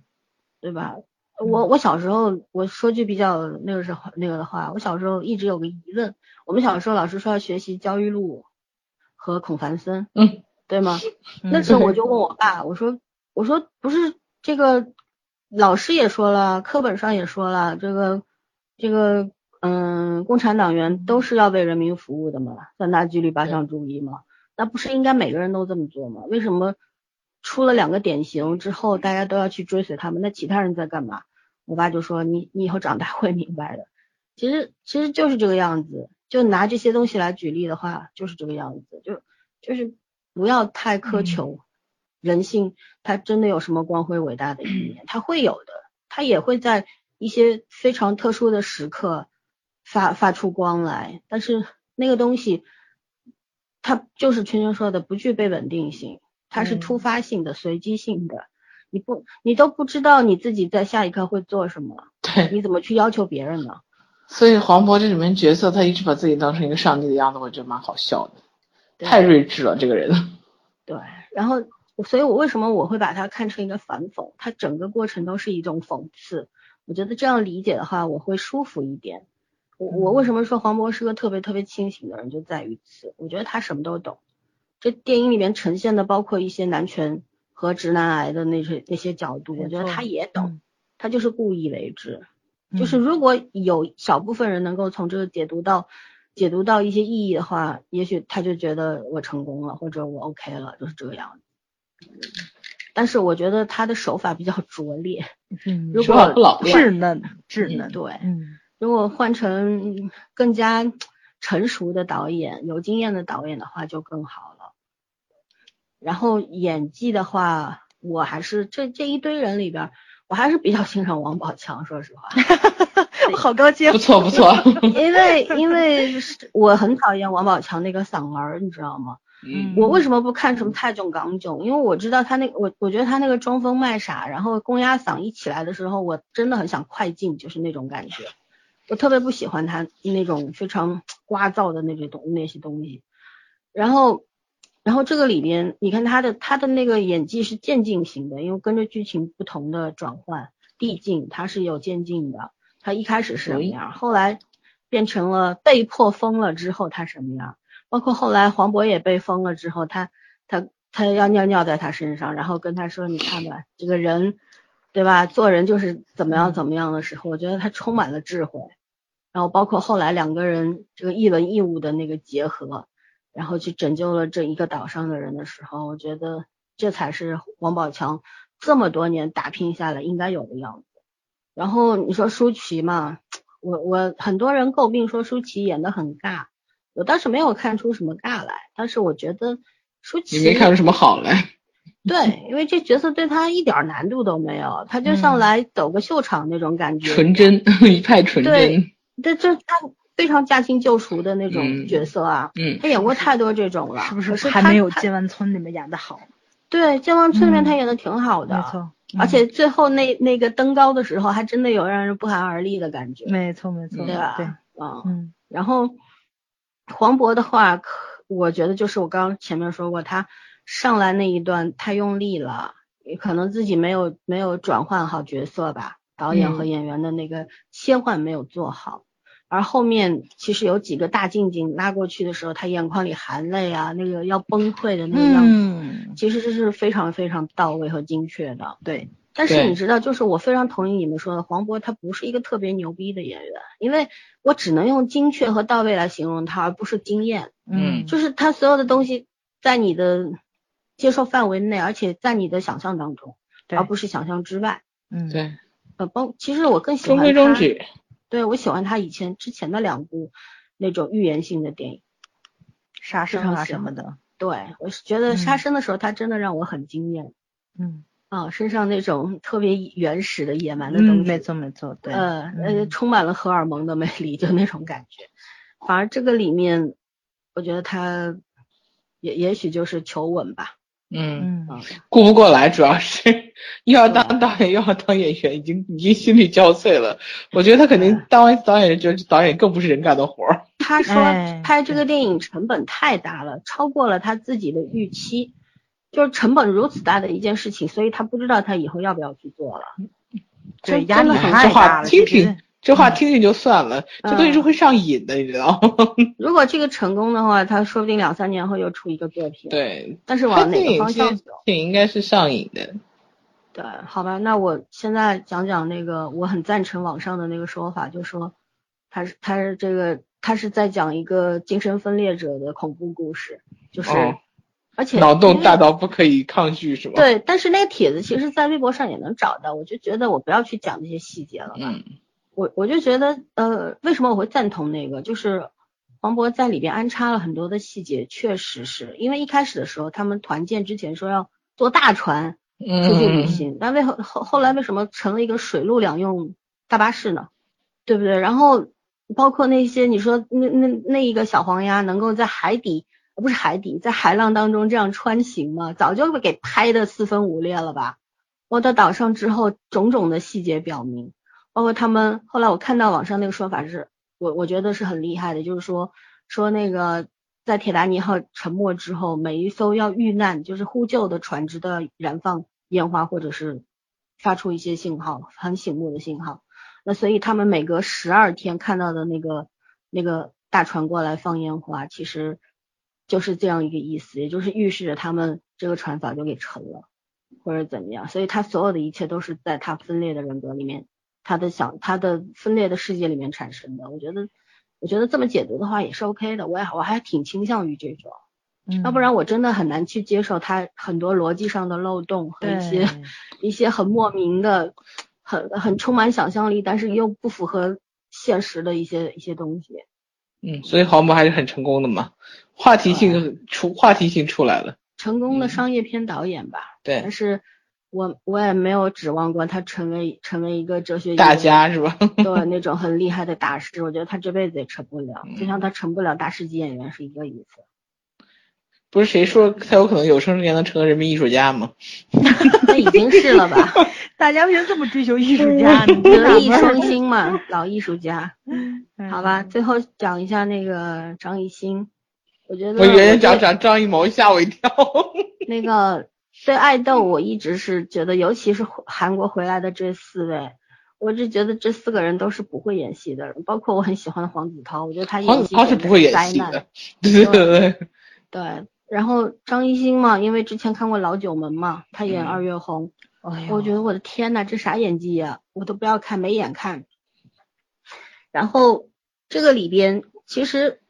对吧？嗯我我小时候，我说句比较那个是那个的话，我小时候一直有个疑问，我们小时候老师说要学习焦裕禄和孔繁森，嗯，对吗？嗯那时候我就问我爸，我说我说不是这个老师也说了，课本上也说了，这个这个嗯，共产党员都是要为人民服务的嘛，三大纪律八项注意嘛，那不是应该每个人都这么做吗？为什么出了两个典型之后，大家都要去追随他们？那其他人在干嘛？我爸就说你你以后长大会明白的。其实其实就是这个样子，就拿这些东西来举例的话，就是这个样子，就就是不要太苛求人性，它真的有什么光辉伟大的一面？它会有的，它也会在一些非常特殊的时刻发发出光来，但是那个东西，它就是圈圈说的不具备稳定性，它是嗯。突发性的、随机性的，你不你都不知道你自己在下一刻会做什么，对，你怎么去要求别人呢？所以黄渤这里面角色，他一直把自己当成一个上帝的样子，我觉得蛮好笑的，对太睿智了这个人。对，然后，所以我为什么我会把它看成一个反讽？它整个过程都是一种讽刺。我觉得这样理解的话，我会舒服一点。我我为什么说黄渤是个特别特别清醒的人，就在于此。我觉得他什么都懂。这电影里面呈现的，包括一些男权和直男癌的那些那些角度，我觉得他也懂。嗯他就是故意为之。就是如果有小部分人能够从这个解读到解读到一些意义的话，也许他就觉得我成功了，或者我 OK 了，就是这个样子。但是我觉得他的手法比较拙劣，嗯，如果老，稚嫩稚嫩，对，嗯如果换成更加成熟的导演、有经验的导演的话，就更好了。然后演技的话，我还是这这一堆人里边，我还是比较欣赏王宝强，说实话。好高兴不，错不错。因为 因为是我很讨厌王宝强那个嗓门儿，你知道吗？嗯，我为什么不看什么泰囧、港囧？因为我知道他那个我我觉得他那个装疯卖傻，然后公鸭嗓一起来的时候，我真的很想快进，就是那种感觉。我特别不喜欢他那种非常聒噪的那种东那些东西。然后然后这个里边，你看他的他的那个演技是渐进型的，因为跟着剧情不同的转换递进，他是有渐进的。他一开始是什么样，后来变成了被迫疯了之后他什么样，包括后来黄渤也被封了之后，他他他要尿尿在他身上，然后跟他说你看吧，这个人对吧，做人就是怎么样怎么样的时候，我觉得他充满了智慧。然后包括后来两个人这个一文一武的那个结合，然后去拯救了这一个岛上的人的时候，我觉得这才是王宝强这么多年打拼下来应该有的样子。然后你说舒淇嘛，我我很多人诟病说舒淇演的很尬，我倒是没有看出什么尬来，但是我觉得舒淇你没看出什么好来？对，因为这角色对他一点难度都没有，他就像嗯来走个秀场那种感觉，纯真，一派纯真。对这这他非常驾轻就熟的那种嗯角色啊，嗯，他演过太多这种了，是不可是还没有《他剑湾村》里面演的好？对《剑湾村》里面嗯他演的挺好的，没错，而且最后那那个登高的时候，还真的有让人不寒而栗的感觉，没错没错，对吧？对，嗯，嗯然后黄渤的话，可我觉得就是我刚刚前面说过，他上来那一段太用力了，也可能自己没有没有转换好角色吧，导演和嗯演员的那个切换没有做好。而后面其实有几个大静静拉过去的时候，他眼眶里含泪啊，那个要崩溃的那个样子，嗯，其实这是非常非常到位和精确的。对，但是你知道，就是我非常同意你们说的，黄渤他不是一个特别牛逼的演员，因为我只能用精确和到位来形容他，而不是经验。嗯就是他所有的东西在你的接受范围内，而且在你的想象当中，对而不是想象之外。嗯，对，呃，包其实我更喜欢他，规中矩。对我喜欢他以前之前的两部那种预言性的电影。杀生啊什么的，对我是觉得嗯。杀生的时候，他真的让我很惊艳嗯。啊，身上那种特别原始的野蛮的东嗯，西，没错没错，对，呃充满了荷尔蒙的魅力，就那种感觉。反而这个里面，我觉得他也也许就是求稳吧，嗯，顾不过来，主要是又要当导演又要当演员，已经已经心力交瘁了。我觉得他肯定当完导演，觉得导演更不是人干的活儿。他说哎拍这个电影成本太大了，超过了他自己的预期，就是成本如此大的一件事情，所以他不知道他以后要不要去做了。对，真压力很太大了，听其实听，这话听听就算了，这东西是会上瘾的，你知道吗？如果这个成功的话，他说不定两三年后又出一个作品。，对，但是往哪个方向走？情应该是上瘾的。对，好吧，那我现在讲讲那个，我很赞成网上的那个说法，就说他是他是这个他是在讲一个精神分裂者的恐怖故事，就是、哦而且脑洞大到不可以抗拒，是吧？，对，但是那个帖子其实，在微博上也能找到，我就觉得我不要去讲那些细节了吧。嗯我我就觉得，呃，为什么我会赞同那个？就是黄渤在里边安插了很多的细节，确实是因为一开始的时候，他们团建之前说要坐大船出去旅嗯，行，但为何后后来为什么成了一个水陆两用大巴士呢？对不对？然后包括那些你说那那那一个小黄鸭能够在海底，呃不是海底，在海浪当中这样穿行吗？早就给拍的四分五裂了吧？我到岛上之后，种种的细节表明，包括他们后来我看到网上那个说法是，我我觉得是很厉害的，就是说说那个在铁达尼号沉没之后，每一艘要遇难就是呼救的船只都要燃放烟花或者是发出一些信号，很醒目的信号。那所以他们每隔十二天看到的那个那个大船过来放烟花，其实就是这样一个意思，也就是预示着他们这个船早就给沉了。或者怎么样，所以他所有的一切都是在他分裂的人格里面，他的想他的分裂的世界里面产生的。我觉得，我觉得这么解读的话也是 OK 的，我也我还挺倾向于这种，嗯要不然我真的很难去接受他很多逻辑上的漏洞和一些 一些很莫名的、很很充满想象力，但是又不符合现实的一些一些东西。嗯，所以黄渤还是很成功的嘛，话题性出话题性出来了。成功的嗯商业片导演吧，对但，是我我也没有指望过他成为成为一个哲学大家。是吧？对那种很厉害的大师，我觉得他这辈子也成不了，嗯就像他成不了大师级演员是一个意思。不是谁说他有可能有生之年能成为人民艺术家吗？那已经是了吧？大家为什么这么追求艺术家？德艺双馨嘛，老艺术家。嗯好吧，，最后讲一下那个张艺兴，我觉得我以为我对讲讲张艺谋，吓我一跳。那个对爱豆，我一直是觉得，尤其是韩国回来的这四位，我是觉得这四个人都是不会演戏的人，包括我很喜欢的黄子韬，我觉得他黄子韬是不会演灾难戏的，对对对，对，然后张艺兴嘛，因为之前看过《老九门》嘛，他演嗯二月红，我觉得我的天呐，这啥演技呀、我都不要看，没眼看。然后这个里边其实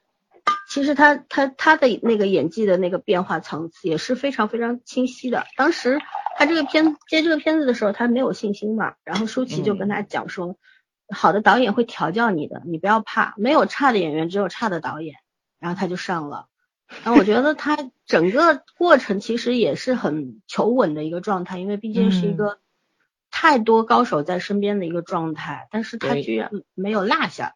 其实他他他的那个演技的那个变化层次也是非常非常清晰的。当时他这个片接这个片子的时候，他没有信心嘛，然后舒淇就跟他讲说，好的导演会调教你的，你不要怕，没有差的演员，只有差的导演。然后他就上了。然后我觉得他 整个过程其实也是很求稳的一个状态，因为毕竟是一个太多高手在身边的一个状态，但是他居然没有落下，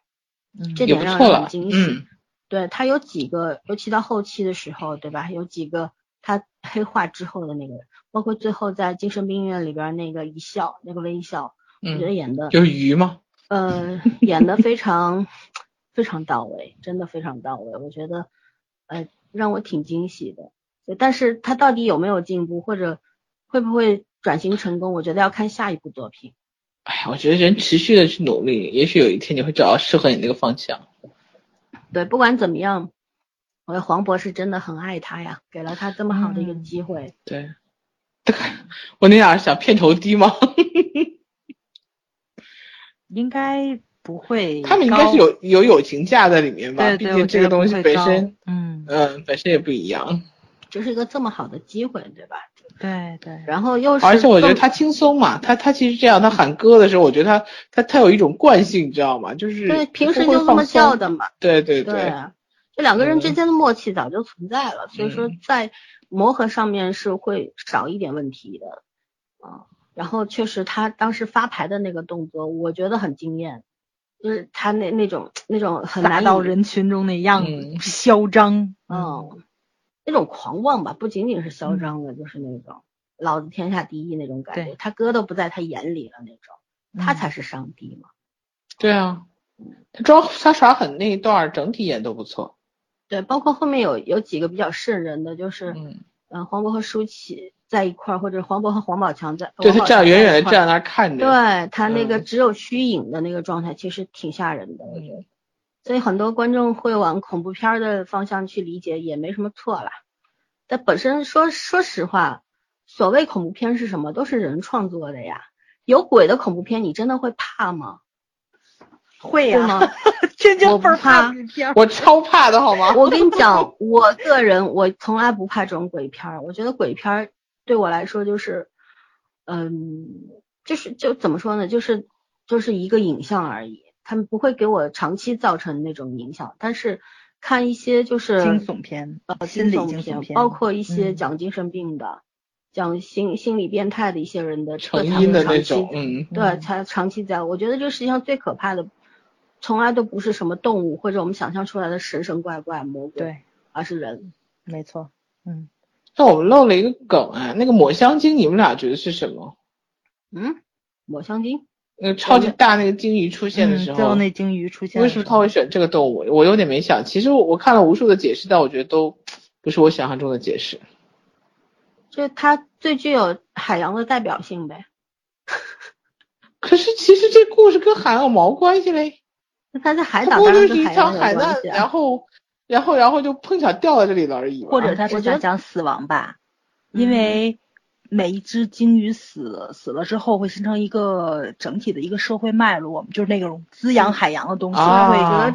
嗯这点让人很。惊喜。嗯，对他有几个，尤其到后期的时候，对吧？有几个他 黑化之后的那个，包括最后在精神病院里边那个一笑，那个微笑，我觉得嗯，演的就是鱼吗。呃，演的非常非常到位，真的非常到位。我觉得，呃，让我挺惊喜的。对但是他到底有没有进步，或者会不会转型成功，我觉得要看下一部作品。哎呀，我觉得人持续的去努力，也许有一天你会找到适合你那个方向。对，不管怎么样，我觉得黄渤是真的很爱他呀，给了他这么好的一个嗯机会。对，我那俩是想片头低吗？应该不会。他们应该是有有友情价在里面吧？对对，毕竟这个东西本身，嗯，嗯，本身也不一样。就是一个这么好的机会，对吧？对对，然后又是，而且我觉得他轻松嘛，他他其实这样，他喊歌的时候，我觉得他他他有一种惯性，你知道吗？就是对平时就这么叫的嘛。对对对，啊这两个人之间的默契早就存在了，所以说嗯在磨合上面是会少一点问题的啊。然后确实他当时发牌的那个动作，我觉得很惊艳，就是他那那种那种很难到人群中那样嚣张。嗯，那种狂妄吧，不仅仅是嚣张的，就是那种老子天下第一那种感觉对。他哥都不在他眼里了那种，他嗯才是上帝嘛。对啊，他装他耍狠那一段整体演都不错。对，包括后面有有几个比较瘆人的，就是嗯，嗯，黄渤和舒淇在一块儿，或者黄渤和黄宝强在，对他站远远的站那儿看着。对他那个嗯只有虚影的那个状态，其实挺吓人的，我觉得。嗯所以很多观众会往恐怖片儿的方向去理解，也没什么错啦。但本身说说实话，所谓恐怖片是什么，都是人创作的呀。有鬼的恐怖片，你真的会怕吗？会吗？真就我不倍儿怕鬼片我超怕的好吗？我跟你讲，我个人我从来不怕这种鬼片儿。我觉得鬼片儿对我来说就是，嗯，就是就怎么说呢，就是就是一个影像而已，他们不会给我长期造成那种影响。但是看一些就是惊悚片，呃心理片，惊悚片，包括一些嗯讲精神病的、讲心心理变态的一些人的，成因的那种嗯对，嗯才长期在。我觉得这世界上最可怕的，从来都不是什么动物或者我们想象出来的神神怪怪魔鬼，对，而是人。没错，嗯，那我们漏了一个梗啊，那个抹香鲸，你们俩觉得是什么？嗯，抹香鲸，那个超级大那个鲸鱼出现的时嗯最后，那鲸鱼出现为，什么他会选这个动物？我有点没想。其实我我看了无数的解释，但我觉得都不是我想象中的解释。就是它最具有海洋的代表性呗。可是其实这故事跟海洋有毛关系嘞？那它在海岛当然过就是一条跟海难。然后然后然后就碰巧掉到这里了而已。或者他是我觉得想讲死亡吧，嗯因为每一只鲸鱼死死了之后，会形成一个整体的一个社会脉络，就是那种滋养海洋的东西，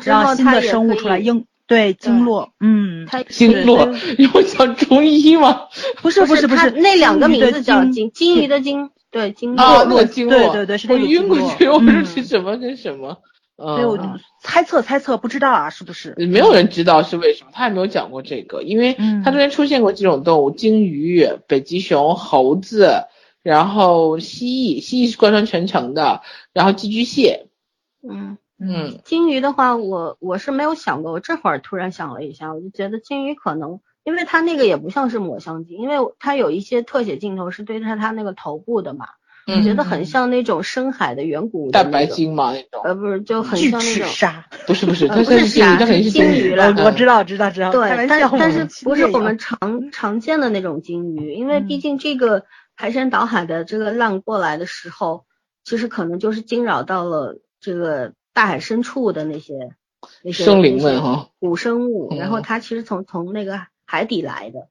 让新的生物出来应对经络，嗯，它经络有讲中医吗？不是不是不是，那两个名字叫鲸鲸，鱼的鲸，对鲸啊，落那个经络，对对对是那我个晕过去，我说是什么跟什么？所以我就嗯，猜测猜测，不知道啊，是不是？没有人知道是为什么，他也没有讲过这个，因为嗯。他中间出现过几种动物：鲸鱼、北极熊、猴子，然后蜥蜴，蜥蜴是贯穿全程的，然后寄居蟹，嗯。嗯，鲸鱼的话，我我是没有想过，我这会儿突然想了一下，我就觉得鲸鱼可能，因为它那个也不像是抹香鲸，因为它有一些特写镜头是对着它那个头部的嘛，我嗯觉得很像那种深海的远古的蛋白鲸嘛那种，呃，不是，就很巨像那种，齿鲨，不是不是，呃 它是鲸鱼，它肯定是是鱼鲸鱼了嗯。我知道知道知道，对，但但是不是我们常常见的那种鲸鱼，因为毕嗯。竟这个排山倒海的这个浪过来的时候，其实可能就是惊扰到了这个大海深处的那些那些生灵们哈。古生物，然后嗯。它其实从从那个海底来的，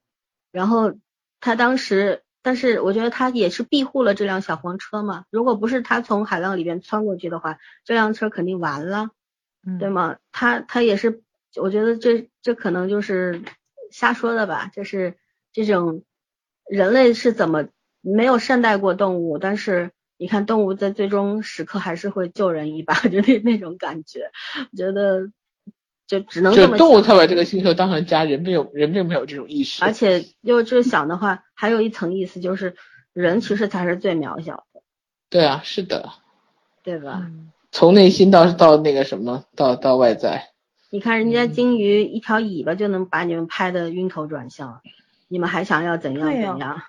然后它当时，但是我觉得他也是庇护了这辆小黄车嘛，如果不是他从海浪里边穿过去的话，这辆车肯定完了。嗯对吗？他他也是，我觉得这这可能就是瞎说的吧，就是这种人类是怎么没有善待过动物，但是你看动物在最终时刻还是会救人一把，就那那种感觉，我觉得就只能就这么想动物才把这个。星球当成家，人并有人并没有这种意识，而且又这想的话，还有一层意思就是人其实才是最渺小的，对啊，是的，对吧？嗯。从内心到到那个什么，到到外在，你看人家嗯。鲸鱼一条尾巴就能把你们拍的晕头转向，你们还想要怎样怎样？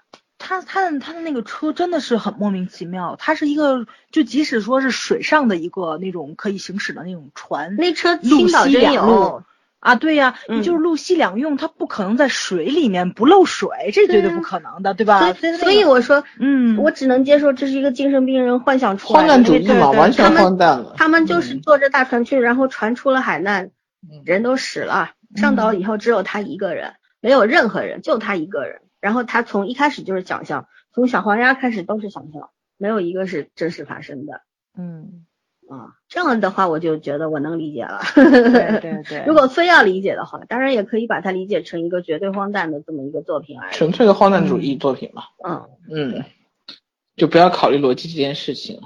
他他的他的那个车真的是很莫名其妙，它是一个就即使说是水上的一个那种可以行驶的那种船，那车路青岛两路有，啊，对呀，嗯你就是路西两用，它不可能在水里面不漏水，这绝对不可能的，对吧？所以所以我说，嗯，我只能接受这是一个精神病人幻想出来荒的诞主义嘛，因为对完全他们荒诞了。他们就是嗯坐着大船去，然后船出了海难，嗯人都死了。上岛以后只有他一个人，没有任何人，就他一个人。然后他从一开始就是想象，从小黄鸭开始都是想象，没有一个是真实发生的嗯，啊。这样的话，我就觉得我能理解了。对对 对，如果非要理解的话，当然也可以把它理解成一个绝对荒诞的这么一个作品而已。纯粹的荒诞主义作品嘛。嗯，嗯，就不要考虑逻辑这件事情了。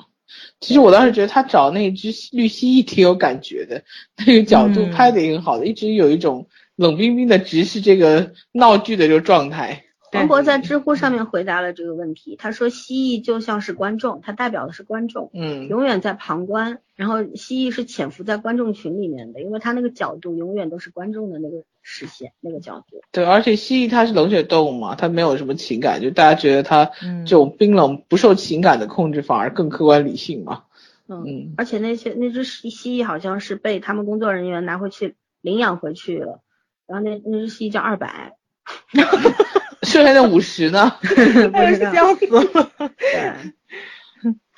其实我当时觉得他找那只绿蜥蜴挺有感觉的，那个角度嗯拍的也很好的，一直有一种冷冰冰的直视这个闹剧的这个状态。对黄渤在知乎上面回答了这个问题，他说蜥蜴就像是观众，它代表的是观众。嗯，永远在旁观，然后蜥蜴是潜伏在观众群里面的，因为它那个角度永远都是观众的那个视线那个角度。对，而且蜥蜴它是冷血动物嘛，它没有什么情感，就大家觉得它嗯这种冰冷不受情感的控制，反而更客观理性嘛。嗯，嗯，而且那些那只蜥蜥蜴好像是被他们工作人员拿回去领养回去了，然后那那只蜥蜴叫二百，剩下那五十呢？不知道笑死了，对，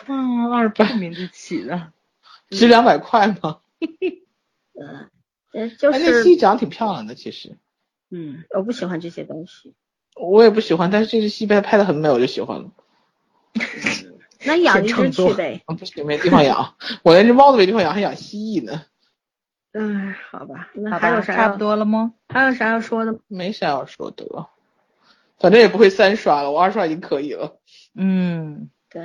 嗯，二百名字起的，值两百块吗？嗯，呃，就哎，那是蜥蜴长得挺漂亮的，其实嗯，我不喜欢这些东西。我也不喜欢，但是这只蜥蜴拍的很美，我就喜欢了。那养一只去呗。啊，不行，没地方养，我连只猫都没地方养，还养蜥蜴呢，嗯，好吧，那还有啥差不多了吗？还有啥要说的吗？没啥要说的了。反正也不会三刷了，我二刷已经可以了。嗯，对，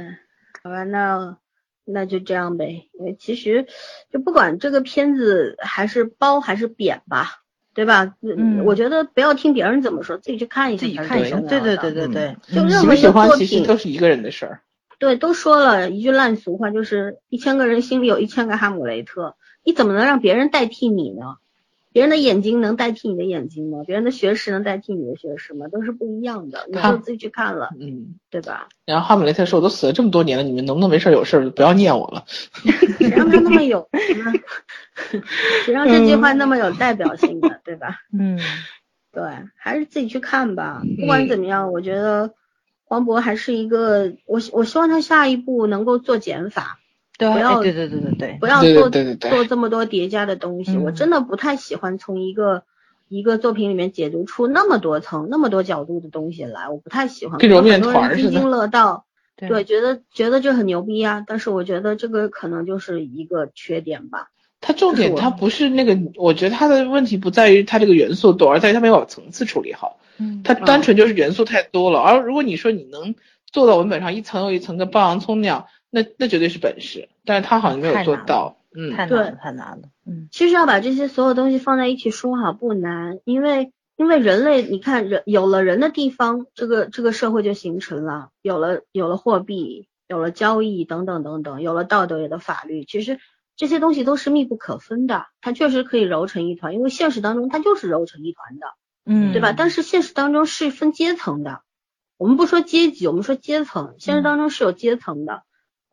好吧，那那就这样呗。因为其实就不管这个片子还是褒还是贬吧，对吧？嗯我觉得不要听别人怎么说，自己去看一下自己看一下，对对对对对，就任喜不喜欢何一个作品其实都是一个人的事儿。对，都说了一句烂俗话，就是一千个人心里有一千个哈姆雷特，你怎么能让别人代替你呢？别人的眼睛能代替你的眼睛吗？别人的学识能代替你的学识吗？都是不一样的，你就自己去看了，嗯，对吧？然后哈姆雷特说：“我都死了这么多年了，你们能不能没事有事儿不要念我了谁让他那么有？谁让这句话那么有代表性的，对吧？嗯，对，还是自己去看吧。不管怎么样，我觉得黄渤还是一个，我我希望他下一步能够做减法，对，不要哎对对对对对不，要做对对对做这么多叠加的东西。嗯我真的不太喜欢从一个一个作品里面解读出那么多层、那么多角度的东西来，我不太喜欢。跟揉面很多团儿似的人津津乐道，对对，觉得觉得这很牛逼啊，但是我觉得这个可能就是一个缺点吧。？”它重点它不是那个，我觉得它的问题不在于它这个元素多，而在于它没有把层次处理好。嗯它单纯就是元素太多了。而如果你说你能做到文本上一层又一层跟剥洋葱那样，那那绝对是本事。但是他好像没有做到。嗯，对太难了，太难了，嗯其实要把这些所有东西放在一起说好不难，因为因为人类，你看人有了人的地方，这个这个社会就形成了，有了有了货币，有了交易等等等等，有了道德，有了法律，其实这些东西都是密不可分的，它确实可以揉成一团，因为现实当中它就是揉成一团的，嗯，对吧？但是现实当中是分阶层的，我们不说阶级，我们说阶层，现实当中是有阶层的，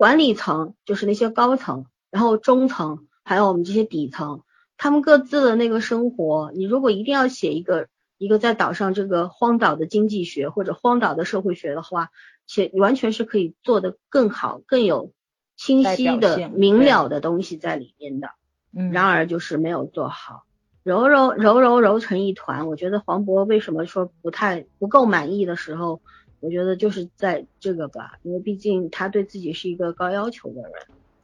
管理层就是那些高层，然后中层，还有我们这些底层，他们各自的那个生活，你如果一定要写一个一个在岛上这个荒岛的经济学或者荒岛的社会学的话，且完全是可以做得更好、更有清晰的明了的东西在里面的。嗯，然而就是没有做好，揉揉揉揉揉成一团。我觉得黄渤为什么说不太不够满意的时候，我觉得就是在这个吧，因为毕竟他对自己是一个高要求的人，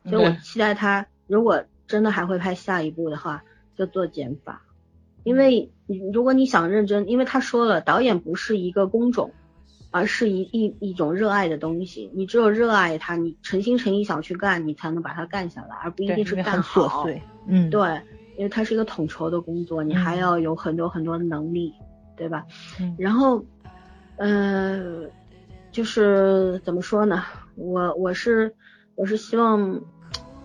所以我期待他如果真的还会拍下一部的话，就做减法。因为如果你想认真，因为他说了，导演不是一个工种，而是一一一种热爱的东西。你只有热爱它，你诚心诚意想去干，你才能把它干下来，而不一定是干好。碎，嗯，对，因为它是一个统筹的工作，你还嗯要有很多很多能力，对吧？嗯然后，呃，就是怎么说呢？我我是我是希望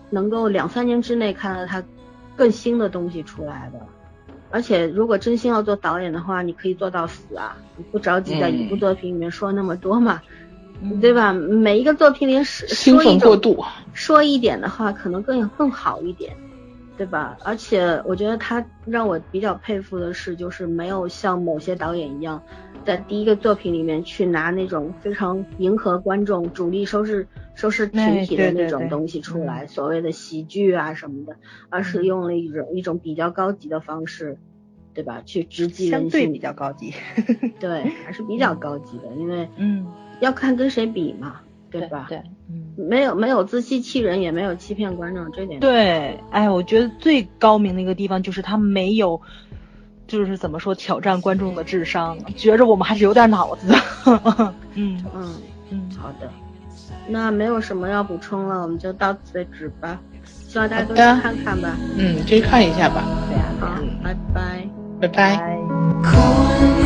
能够两三年之内看到他更新的东西出来的。而且，如果真心要做导演的话，你可以做到死啊！你不着急在一部嗯作品里面说那么多嘛，嗯对？吧？每一个作品里说兴说一种奋过度。说一点的话，可能更更好一点。对吧？而且我觉得他让我比较佩服的是，就是没有像某些导演一样，在第一个作品里面去拿那种非常迎合观众、主力收视收视群体的那种东西出来，所谓的喜剧啊什么的，而是用了一种一种比较高级的方式，对吧？去直击人性。相对比较高级。对，还是比较 高级的，因为嗯，要看跟谁比嘛。对吧？对，嗯，没有没有自欺欺人，也没有欺骗观众，这点对。哎，我觉得最高明的一个地方就是他没有，就是怎么说挑战观众的智商，觉着我们还是有点脑子。嗯嗯嗯，好的。那没有什么要补充了，我们就到此为止吧。希望大家都去看看吧。嗯，去看一下吧。对呀，好，拜拜，拜拜。here with